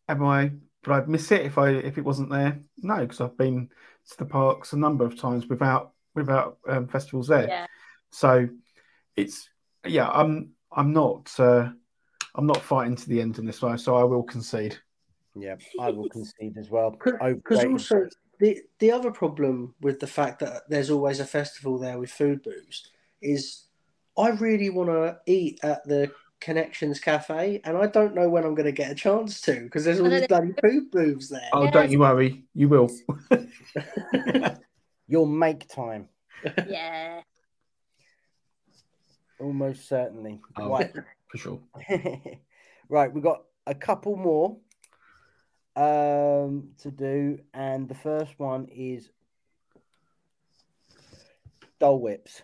Am I? Would I'd miss it if I if it wasn't there? No, because I've been to the parks a number of times without without um, festivals there. yeah. So it's yeah, I'm I'm not uh, I'm not fighting to the end in this one, so I will concede. yeah, I will concede as well. Because also the the other problem with the fact that there's always a festival there with food booths is I really want to eat at the Connections Cafe, and I don't know when I'm going to get a chance to because there's all these bloody food booths there. Oh, Yeah. don't you worry, you will. You'll make time, yeah. almost certainly. Oh. Right. For sure. right, we've got a couple more um, to do, and the first one is Dole Whips.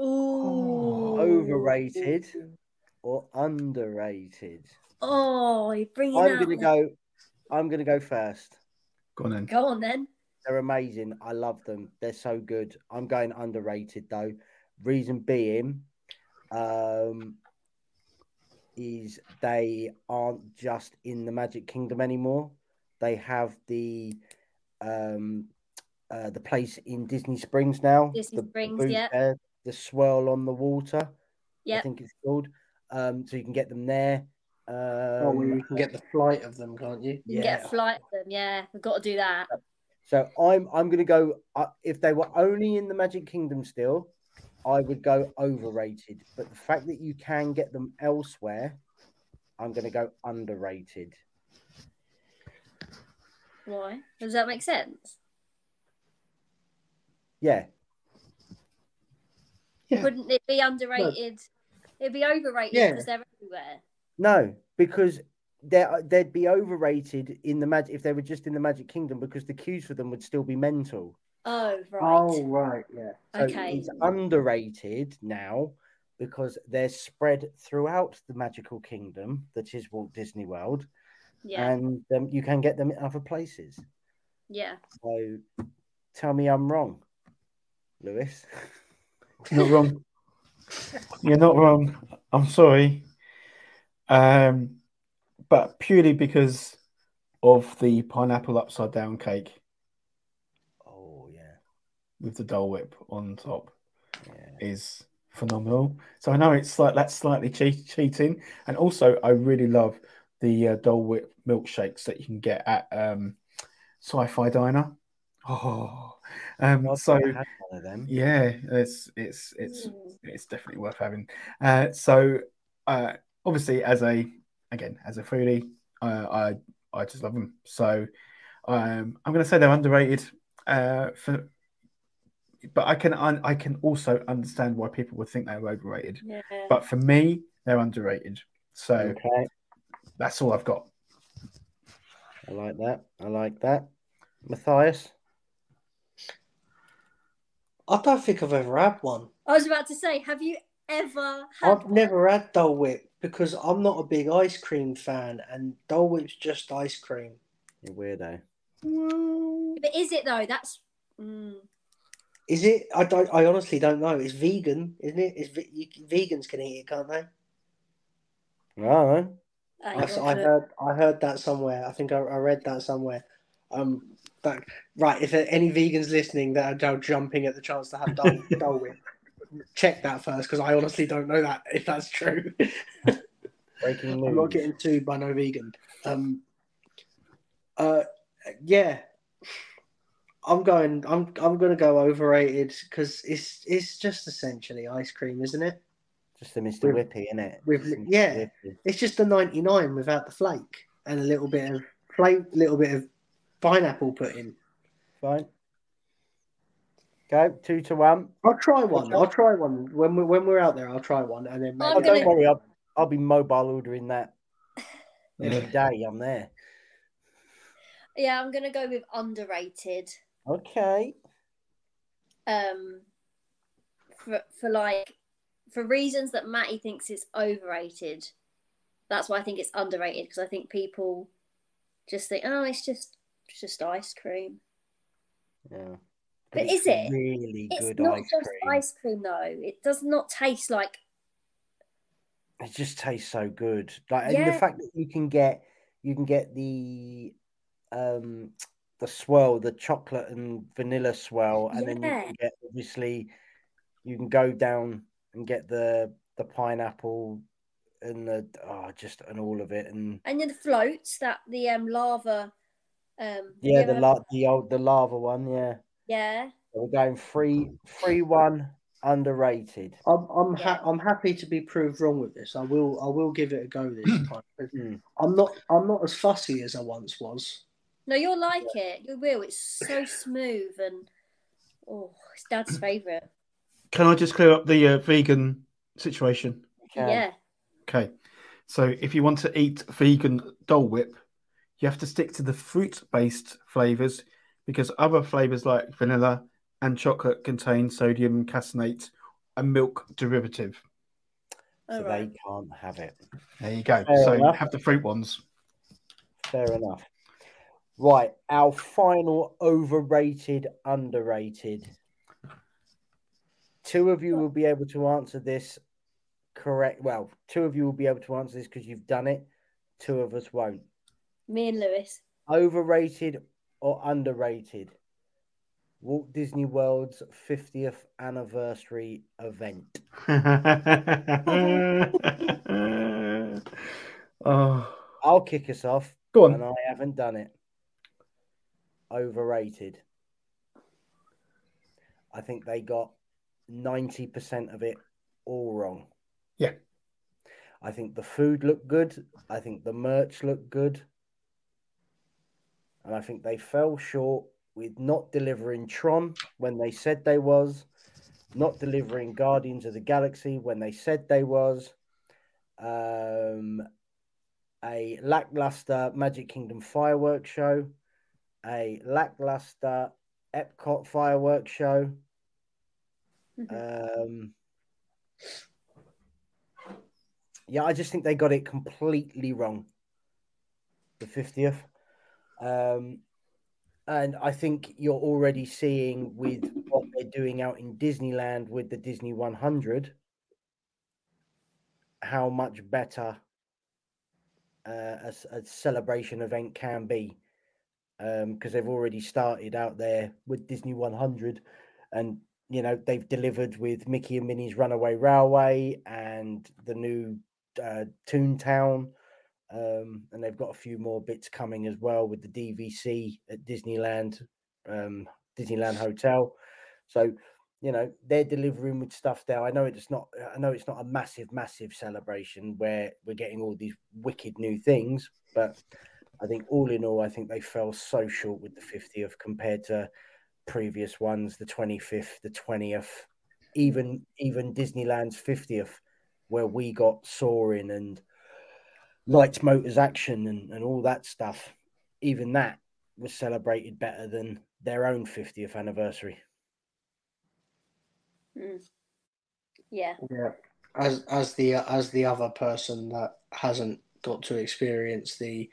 Ooh. Overrated or underrated? Oh, you're bringing I'm out. gonna go. I'm gonna go first. Go on then. Go on then. They're amazing. I love them. They're so good. I'm going underrated though. Reason being, um, is they aren't just in the Magic Kingdom anymore. They have the um uh, the place in Disney Springs now. Disney the, the Springs, yeah. there, the swirl on the water. I think it's called. Um, so you can get them there. Um, oh, well, you can get the flight of them, can't you? You can get a flight of them. Yeah, we've got to do that. So I'm I'm gonna go. Uh, if they were only in the Magic Kingdom still, I would go overrated. But the fact that you can get them elsewhere, I'm gonna go underrated. Why? Does that make sense? Yeah, Yeah. Wouldn't it be underrated? It'd be overrated Yeah. because they're everywhere. no, because they're, they'd be overrated in the magic if they were just in the Magic Kingdom because the queues for them would still be mental. Oh, right. Oh, right, yeah. So okay. it's underrated now because they're spread throughout the magical kingdom that is Walt Disney World, Yeah. and um, you can get them in other places. yeah. So tell me I'm wrong, Lewis. You're not wrong. You're not wrong. I'm sorry. Um, but purely because of the pineapple upside down cake Oh yeah, with the Dole Whip on top yeah. is phenomenal. So I know it's like that's slightly cheat- cheating, and also I really love the uh, Dole Whip milkshakes that you can get at um, Sci-Fi Diner. Oh, um, I've so never had one of them. yeah, it's it's it's Mm. it's definitely worth having. Uh, so uh, obviously, as a again as a foodie, uh, I I just love them. So um, I'm going to say they're underrated. Uh, for but I can un- I can also understand why people would think they're overrated. Yeah. But for me, they're underrated. So Okay, that's all I've got. I like that. I like that. Matthias. I don't think I've ever had one. I was about to say, have you ever had I've never had Dole Whip because I'm not a big ice cream fan, and Dole Whip's just ice cream. You're weirdo. But is it though? That's mm, Is it? I don't. I honestly don't know. It's vegan, isn't it? It's ve- you, vegans can eat it, can't they? I I, I heard. I heard that somewhere. I think I, I read that somewhere. Um, that right. If there are any vegans listening that are now jumping at the chance to have Dole, Dole Whip, check that first because I honestly don't know that if that's true. breaking I'm not getting sued by no vegan. Um, uh, yeah, I'm going. I'm I'm going to go overrated because it's it's just essentially ice cream, isn't it? Just a Mr. With- Whippy, isn't it? with- yeah. It's just the 99 without the flake and a little bit of flake, little bit of pineapple put in. Fine. Okay, two to one. I'll try one. I'll try one when we when we're out there. I'll try one and then maybe... oh, don't worry, I'll, I'll be mobile ordering that. every day. I'm there. Yeah, I'm gonna go with underrated. Okay. Um, for for like for reasons that Matty thinks it's overrated. That's why I think it's underrated because I think people just think, oh, it's just it's just ice cream. Yeah. But it's is it? really It's good not ice just cream? ice cream though. It does not taste like It just tastes so good. Like and the fact that you can get you can get the um the swirl, the chocolate and vanilla swirl, and then you can get obviously you can go down and get the the pineapple and the oh just and all of it and and then the floats that the um lava um yeah the ever- la- the old the lava one yeah yeah So we're going three three one underrated I'm I'm ha- I'm happy to be proved wrong with this. I will I will give it a go this time. Mm. I'm not I'm not as fussy as I once was. no you'll like it you will it's so smooth and oh it's dad's favorite Can I just clear up the uh, vegan situation? Yeah Okay. So if you want to eat vegan Dole Whip, you have to stick to the fruit based flavors because other flavors like vanilla and chocolate contain sodium caseinate, a milk derivative. so all they can't have it There you go. Fair so enough. have the fruit ones. Fair enough. Right, our final overrated, underrated. Two of you will be able to answer this correct. Well, two of you will be able to answer this because you've done it. Two of us won't. Me and lewis Overrated or underrated? Walt Disney World's 50th anniversary event. oh, I'll kick us off, go and on. I haven't done it. Overrated. I think they got 90% of it all wrong. Yeah. I think the food looked good. I think the merch looked good. And I think they fell short with not delivering Tron when they said they was, not delivering Guardians of the Galaxy when they said they was, um, a lackluster Magic Kingdom fireworks show, a lackluster Epcot fireworks show. Um, yeah, I just think they got it completely wrong. The 50th. Um, and I think you're already seeing with what they're doing out in Disneyland with the Disney 100 how much better uh, a, a celebration event can be. Because they've already started out there with Disney 100 and you know they've delivered with Mickey and Minnie's Runaway Railway and the new uh, Toontown, um, and they've got a few more bits coming as well with the DVC at Disneyland, um, Disneyland Hotel. So you know they're delivering with stuff there. I know it's not. I know it's not a massive, massive celebration where we're getting all these wicked new things, but I think all in all, I think they fell so short with the 50th compared to previous ones, the 25th, the 20th, even even Disneyland's 50th, where we got soaring and lights, motors, action, and, and all that stuff. Even that was celebrated better than their own 50th anniversary. Mm. yeah Yeah. As as the as the other person that hasn't got to experience the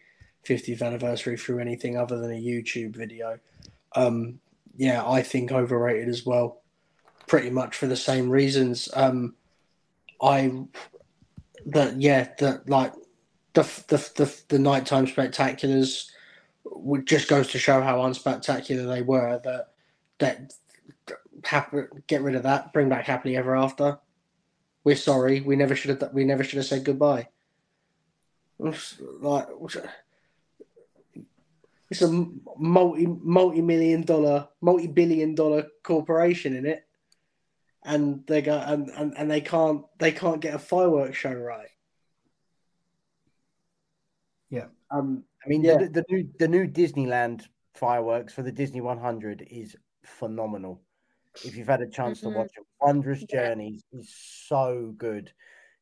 50th anniversary through anything other than a YouTube video, um, yeah, I think overrated as well. Pretty much for the same reasons. Um, I that yeah that like the the the, the nighttime spectaculars just goes to show how unspectacular they were. That that get rid of that. Bring back happily ever after. We're sorry. We never should have. We never should have said goodbye. Like it's a multi multi million dollar, multi billion dollar corporation in it, and they go and, and, and they can't they can't get a fireworks show right. Yeah. Um. I mean, Yeah. the, the new the new Disneyland fireworks for the Disney 100 is phenomenal. If you've had a chance Mhm. to watch it, Wondrous Yeah. Journeys is so good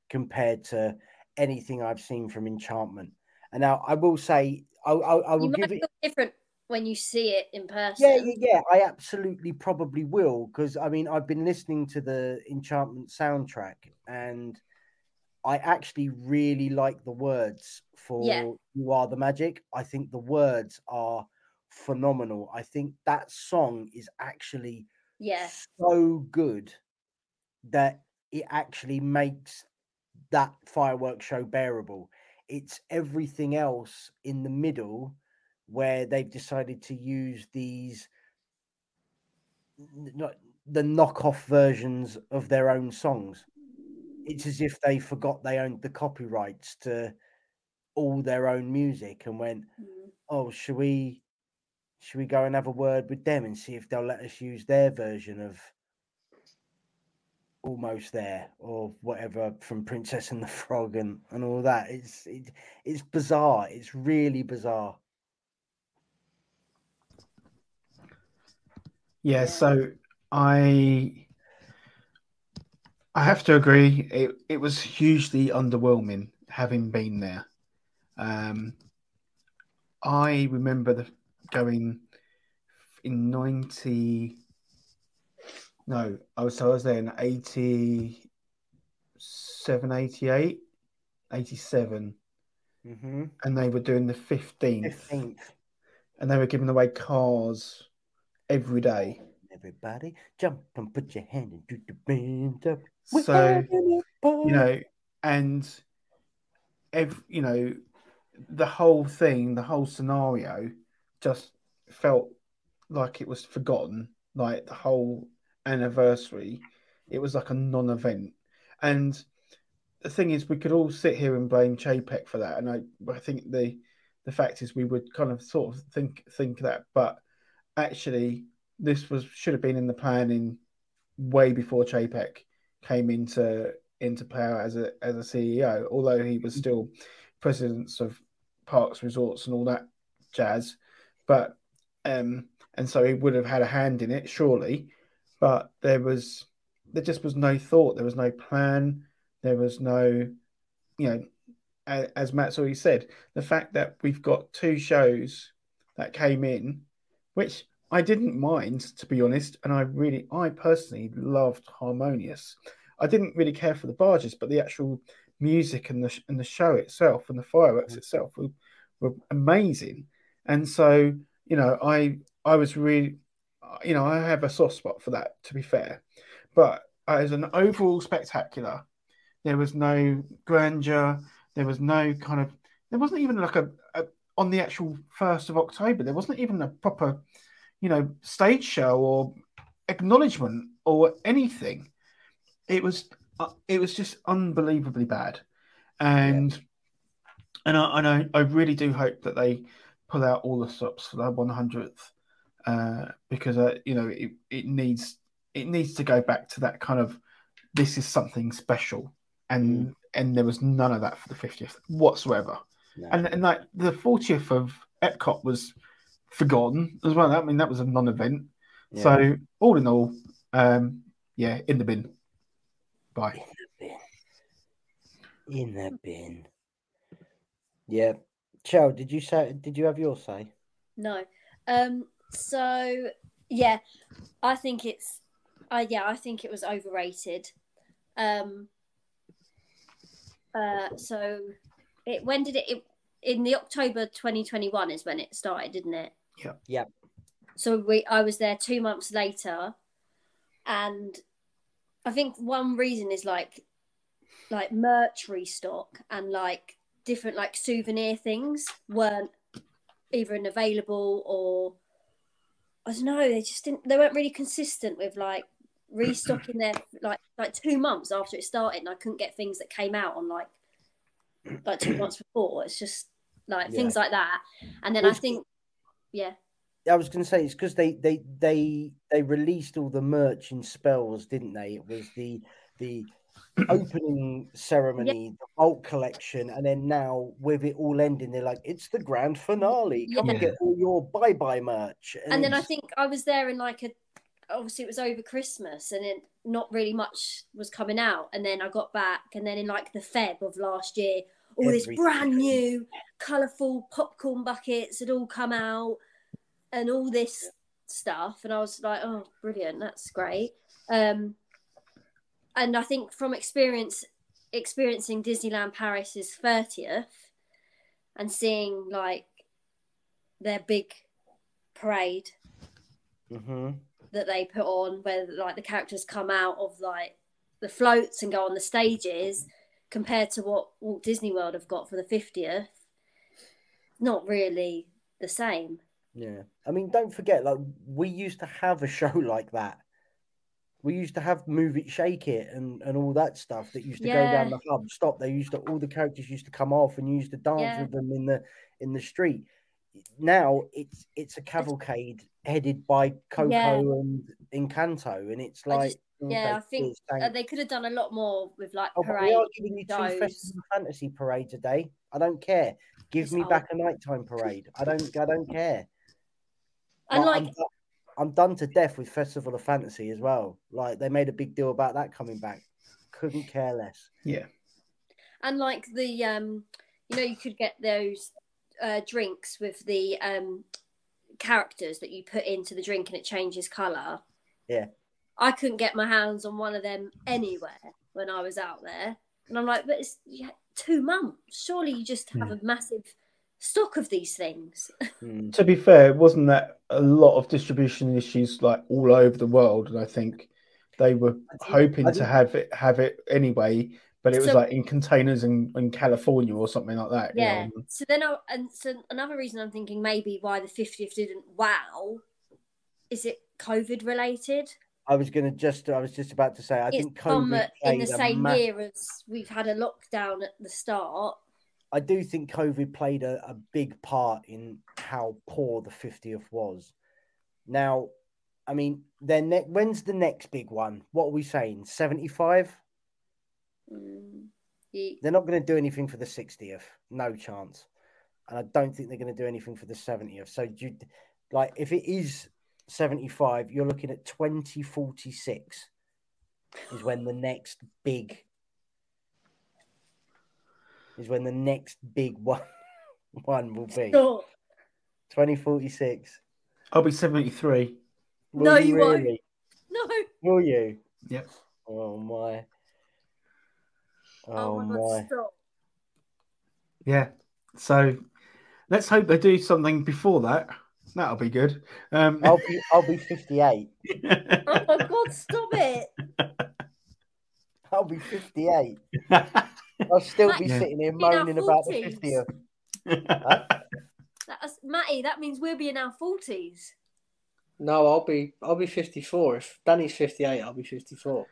compared to anything I've seen from Enchantment. And now I will say, I, I, I will You give might it. different when you see it in person. Yeah, yeah, yeah. I absolutely probably will because I mean I've been listening to the Enchantment soundtrack and I actually really like the words for Yeah. "You Are the Magic." I think the words are phenomenal. I think that song is actually Yeah. so good that it actually makes that fireworks show bearable. It's everything else in the middle where they've decided to use these not the knockoff versions of their own songs. It's as if they forgot they owned the copyrights to all their own music and went, Mm. "Oh, should we should we go and have a word with them and see if they'll let us use their version of almost there or whatever from Princess and the Frog and and all that. It's it, it's bizarre. It's really bizarre. Yeah, Yeah. so I I have to agree. It it was hugely underwhelming having been there. Um, I remember the going in ninety. No, I was so I was there in 87, 88, 87, Mm-hmm. and they were doing the fifteenth, Fifteenth. and they were giving away cars every day. Everybody jump and put your hand into the band up. So you know, and ev- you know, the whole thing, the whole scenario, just felt like it was forgotten. Like the whole anniversary, it was like a non-event. And the thing is, we could all sit here and blame Chapek for that, and I, I think the the fact is we would kind of sort of think think that, but actually, this was should have been in the planning way before Chapek came into into power as a as a CEO, although he was still president of parks, resorts, and all that jazz. But um, and so he would have had a hand in it, surely. But there was there just was no thought, there was no plan, there was no, you know, a- as Matt's already said, the fact that we've got two shows that came in, which I didn't mind to be honest, and I really, I personally loved Harmonious. I didn't really care for the barges, but the actual music and the and the show itself and the fireworks mm. itself were, were amazing. And so, you know, I I was really, you know, I have a soft spot for that. To be fair, but as an overall spectacular, there was no grandeur. There was no kind of. There wasn't even like a, a on the actual first of October. There wasn't even a proper, you know, stage show or acknowledgement or anything. It was uh, it was just unbelievably bad, and and I and I, I really do hope that they pull out all the stops for that one hundredth uh, because uh, you know it, it needs it needs to go back to that kind of this is something special and and there was none of that for the 50th whatsoever No. and and like the 40th of Epcot was forgotten as well. I mean, that was a non-event. Yeah. So all in all, um, yeah, in the bin. Bye. in the bin. Yeah. Chow, did you say? Did you have your say? No. Um. So yeah, I think it's. I yeah, I think it was overrated. Um. Uh. So, it when did it? it in the October 2021 is when it started, didn't it? Yep. Yep. So we, I was there two months later, and I think one reason is like, like merch restock and like different like souvenir things weren't either available or I don't know. They just didn't. They weren't really consistent with like restocking their like like two months after it started, and I couldn't get things that came out on like like two months before. It's just like Yeah. things like that. And then Well, I think, yeah, I was going to say it's because they they they they released all the merch in spells, didn't they? It was the the opening ceremony, the vault collection, and then now with it all ending, they're like, it's the grand finale. Come and get all your bye bye merch. and then I think I was there in like a obviously it was over Christmas and it not really much was coming out and then I got back and then in like the Feb of last year all this brand new, colourful popcorn buckets had all come out, and all this stuff, and I was like, oh, brilliant, that's great. Um, and I think from experience, experiencing Disneyland Paris's thirtieth, and seeing like their big parade hmm that they put on where like the characters come out of like the floats and go on the stages compared to what Walt Disney World have got for the 50th not really the same Yeah. I mean, don't forget, like we used to have a show like that. We used to have move it, shake it, and and all that stuff that used to go down the hub. Stop. They used to all the characters used to come off and used to dance Yeah. with them in the in the street. Now it's it's a cavalcade headed by Coco Yeah. and Encanto, and it's like yeah, I think uh, they could have done a lot more with like Oh, but we parade are giving you two shows. festival fantasy parades a day. I don't care. Give It's me old. back a nighttime parade. I don't. I don't care. and Like, like I'm, I'm done to death with Festival of Fantasy as well. Like they made a big deal about that coming back. Couldn't care less. Yeah. and like the um you know you could get those uh drinks with the um characters that you put into the drink and it changes color Yeah. I couldn't get my hands on one of them anywhere when i was out there and i'm like but it's yeah, two months surely you just have a massive stock of these things Mm. To be fair, wasn't that a lot of distribution issues like all over the world? And I think they were hoping to have it have it anyway, but it was So- like in containers in, in California or something like that. you yeah know. so then I, and so another reason i'm thinking maybe why the 50th didn't wow is it covid related I was gonna just. I was just about to say. I it's think COVID in the same year as we've had a lockdown at the start. I do think COVID played a, a big part in how poor the 50th was. Now, I mean, then ne- when's the next big one? What are we saying? 75? Mm, They're not going to do anything for the 60th. No chance. And I don't think they're going to do anything for the 70th. So, do you, like, if it is 75, you're looking at 2046 is when the next big is when the next big one one will be. Stop. 2046. I'll be seventy three. Will No, you won't. No. Will you? Yep. Oh my. Oh, Oh, my god, my. stop. Yeah. So let's hope they do something before that. That'll be good. Um, I'll be I'll be 58. Oh my god, stop it. I'll be 58. I'll still be Like, sitting here in moaning about the 40s. 50th. That's Matty, that means we'll be in our forties. No, I'll be I'll be fifty four. If Danny's fifty eight, I'll be fifty four.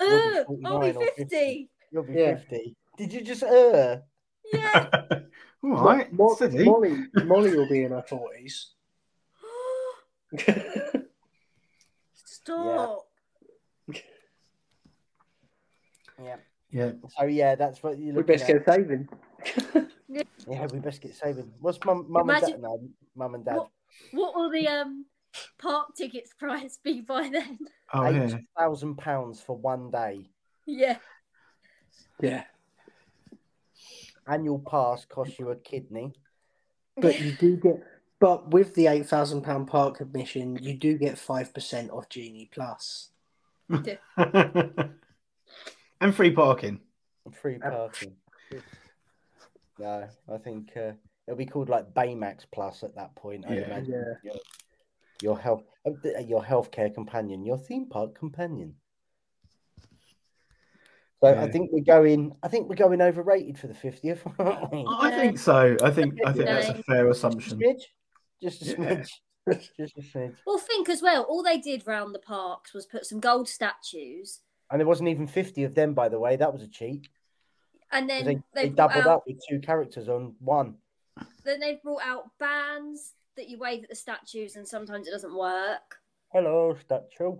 Uh, be I'll be 50. fifty. You'll be Yeah. 50. Did you just uh Yeah. All right. Mo- steady. Molly Molly will be in her forties. Stop. Yeah. Yeah. So yeah, that's what you we look best at. get saving. Yeah, we best get saving. What's mum, mum and dad? Imagine- No, mum and dad. What, what will the um park tickets price be by then? Oh Eight yeah. thousand pounds for one day. Yeah. Yeah, Annual pass costs you a kidney. but you do get. But with the eight thousand pound park admission, you do get five percent off Genie Plus. and free parking. and Free parking. No, I think uh, it'll be called like Baymax Plus at that point. I Yeah. imagine. Yeah. Your, your health, uh, your healthcare companion, your theme park companion. So I think we're going. I think we're going overrated for the fiftieth. I think so. I think I think that's a fair assumption. smidge. Just a Yeah. smidge. Just a smidge. Well, think as well. All they did round the parks was put some gold statues, And there wasn't even fifty of them, by the way. That was a cheat. And then They, they, they doubled out. up with two characters on one. Then they've brought out bands that you wave at the statues, and sometimes it doesn't work. Hello, statue.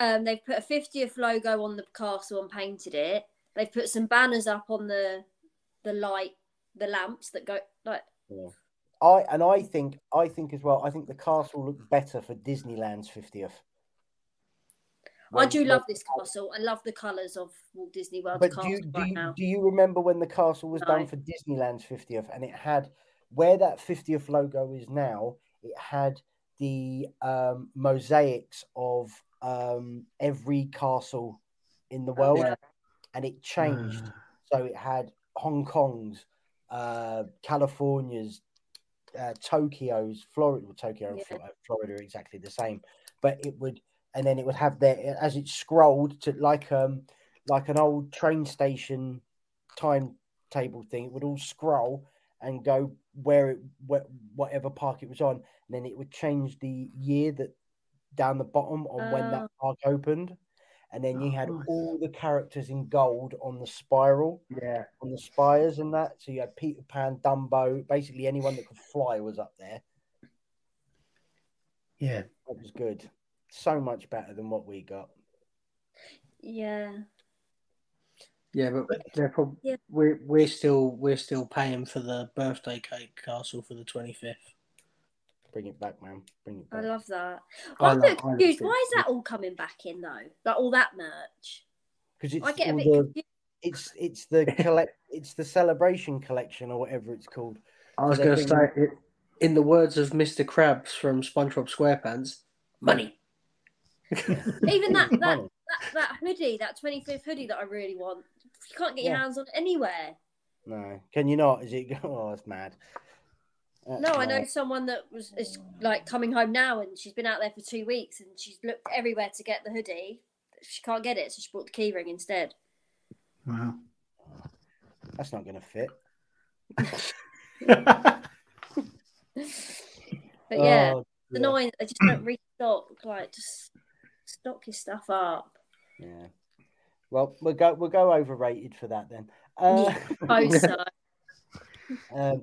Um, they've put a 50th logo on the castle and painted it. They've put some banners up on the the light, the lamps that go like. I and I think I think as well. I think the castle looked better for Disneyland's fiftieth. I do love this castle. I love the colours of Walt Disney World But castle do you, do, right you, now. do you remember when the castle was done for Disneyland's 50th and it had where that 50th logo is now, it had the um, mosaics of um, every castle in the world yeah. and it changed. So it had Hong Kong's, uh, California's, uh, Tokyo's, Florida, well, Tokyo Yeah. Flo- Florida are exactly the same, but it would, and then it would have there as it scrolled to like um like an old train station timetable thing. It would all scroll and go where it wh- whatever park it was on, and then it would change the year that down the bottom on when that park opened. And then you had Oh, nice. all the characters in gold on the spiral Yeah. on the spires and that. So you had Peter Pan, Dumbo, basically anyone that could fly was up there. Yeah. That was good. So much better than what we got. Yeah. Yeah, but they're prob- Yeah. we're we're still we're still paying for the birthday cake castle for the twenty fifth. Bring it back, man. Bring it I back. love that. I I'm a love- bit I love confused. Why is that all coming back in though? Like all that merch. Because it's I get a bit the, confused. it's it's the collect it's the celebration collection or whatever it's called. I was So going to say, it, in the words of Mr. Krabs from SpongeBob SquarePants, money. Even that that, Money. that that hoodie, that 25th hoodie that I really want. You can't get your Yeah. hands on it anywhere. No, can you not? Is it? Oh, it's mad. That's No, I know someone that was is like coming home now and she's been out there for two weeks and she's looked everywhere to get the hoodie. She can't get it, so she bought the keyring instead. Wow. That's not going to fit. But yeah, Oh, it's dear. annoying that they just don't restock. Like, just stock your stuff up. Yeah. Well, we'll go. We'll go overrated for that then. Uh, Oh, so Um,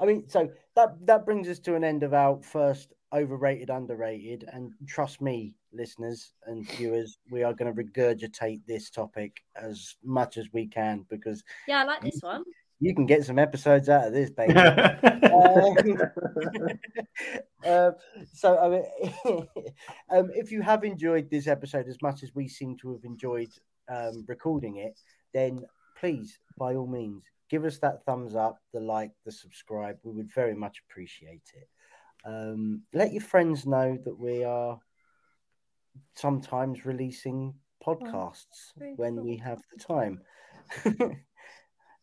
I mean, so that that brings us to an end of our first overrated, underrated, and trust me, listeners and viewers, we are going to regurgitate this topic as much as we can because yeah, I like this one. you can get some episodes out of this, baby. Um, um, so, I mean, um, if you have enjoyed this episode as much as we seem to have enjoyed um, recording it, then please, by all means, give us that thumbs up, the like, the subscribe. We would very much appreciate it. Um, let your friends know that we are sometimes releasing podcasts very when cool. we have the time.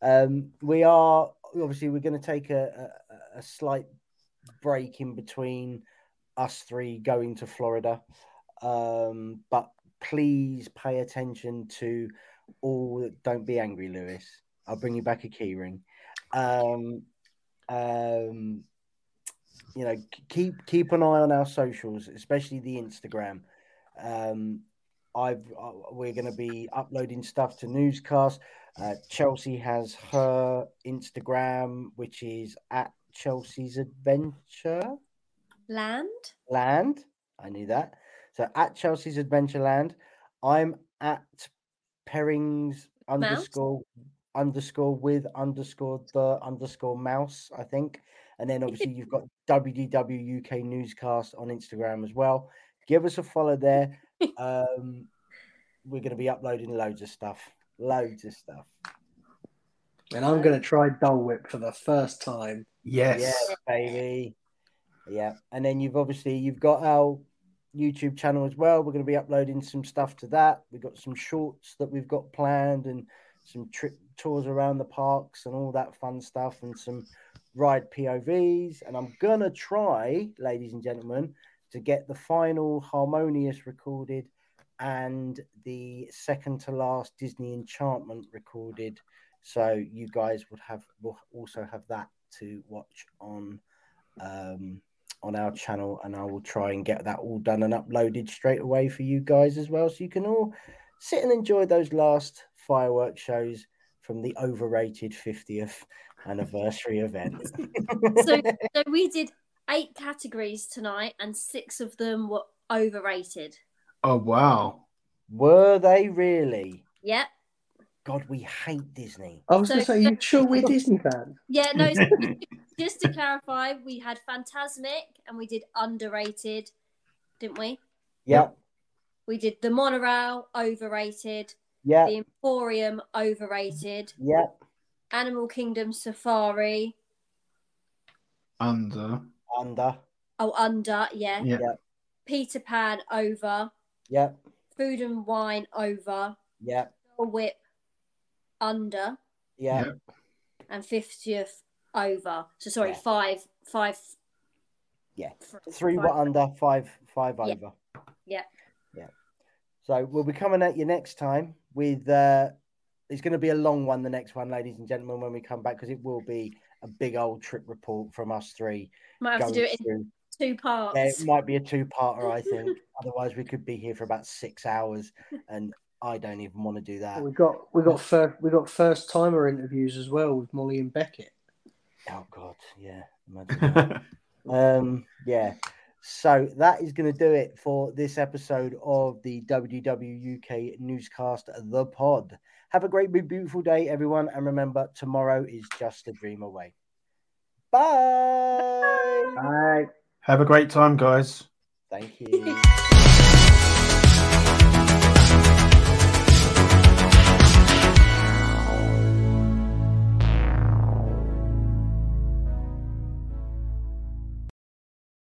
um, we are obviously we're going to take a, a, a slight break in between us three going to Florida, um, but please pay attention to all. Don't be angry, Lewis. I'll bring you back a keyring. Um, um, you know, keep keep an eye on our socials, especially the Instagram. Um, I've uh, we're going to be uploading stuff to newscast. Uh, Chelsea has her Instagram, which is at Chelsea's Adventure Land. Land. I knew that. So at Chelsea's Adventureland, I'm at Perrings underscore underscore with underscore the underscore mouse, I think. And then obviously you've got WDW UK newscast on Instagram as well. Give us a follow there. Um, we're going to be uploading loads of stuff, loads of stuff. And I'm going to try Dole Whip for the first time. yes. Yeah, baby. Yeah, and then you've obviously you've got our YouTube channel as well. We're going to be uploading some stuff to that. We've got some shorts that we've got planned and some trip tours around the parks and all that fun stuff and some ride POVs. And I'm gonna try, ladies and gentlemen, to get the final harmonious recorded and the second to last Disney Enchantment recorded. So you guys would have will also have that to watch on um on our channel and I will try and get that all done and uploaded straight away for you guys as well so you can all sit and enjoy those last fireworks shows from the overrated 50th anniversary event. So, so we did eight categories tonight, and six of them were overrated. Oh wow. Were they really? Yep. God, we hate Disney. I was So- going to say, you sure we're Disney fans? Yeah, no, so just to clarify, we had Fantasmic and we did underrated, didn't we? Yeah. We did the monorail overrated, Yeah, the Emporium overrated, yeah, Animal Kingdom Safari. Under. under. Oh, under, yeah. Yeah. Yeah. Peter Pan over, Yeah, Food and Wine over, yeah, Whip under, yeah, Yeah. and 50th over. So sorry, Yeah. five, five. Yeah. th- Three five- were under, five, five Yeah. over. Yeah. Yeah. So we'll be coming at you next time with. uh It's going to be a long one, the next one, ladies and gentlemen, when we come back, because it will be a big old trip report from us three. Might have to do going it in two parts. Yeah, it might be a two-parter, I think. Otherwise, we could be here for about six hours, and I don't even want to do that. We got we got first we got first timer interviews as well with Molly and Beckett. Oh God, yeah. Imagine that. um, yeah. So that is going to do it for this episode of the WDW UK newscast, The Pod. Have a great, beautiful day, everyone, and remember, tomorrow is just a dream away. Bye. Bye. Have a great time, guys. Thank you.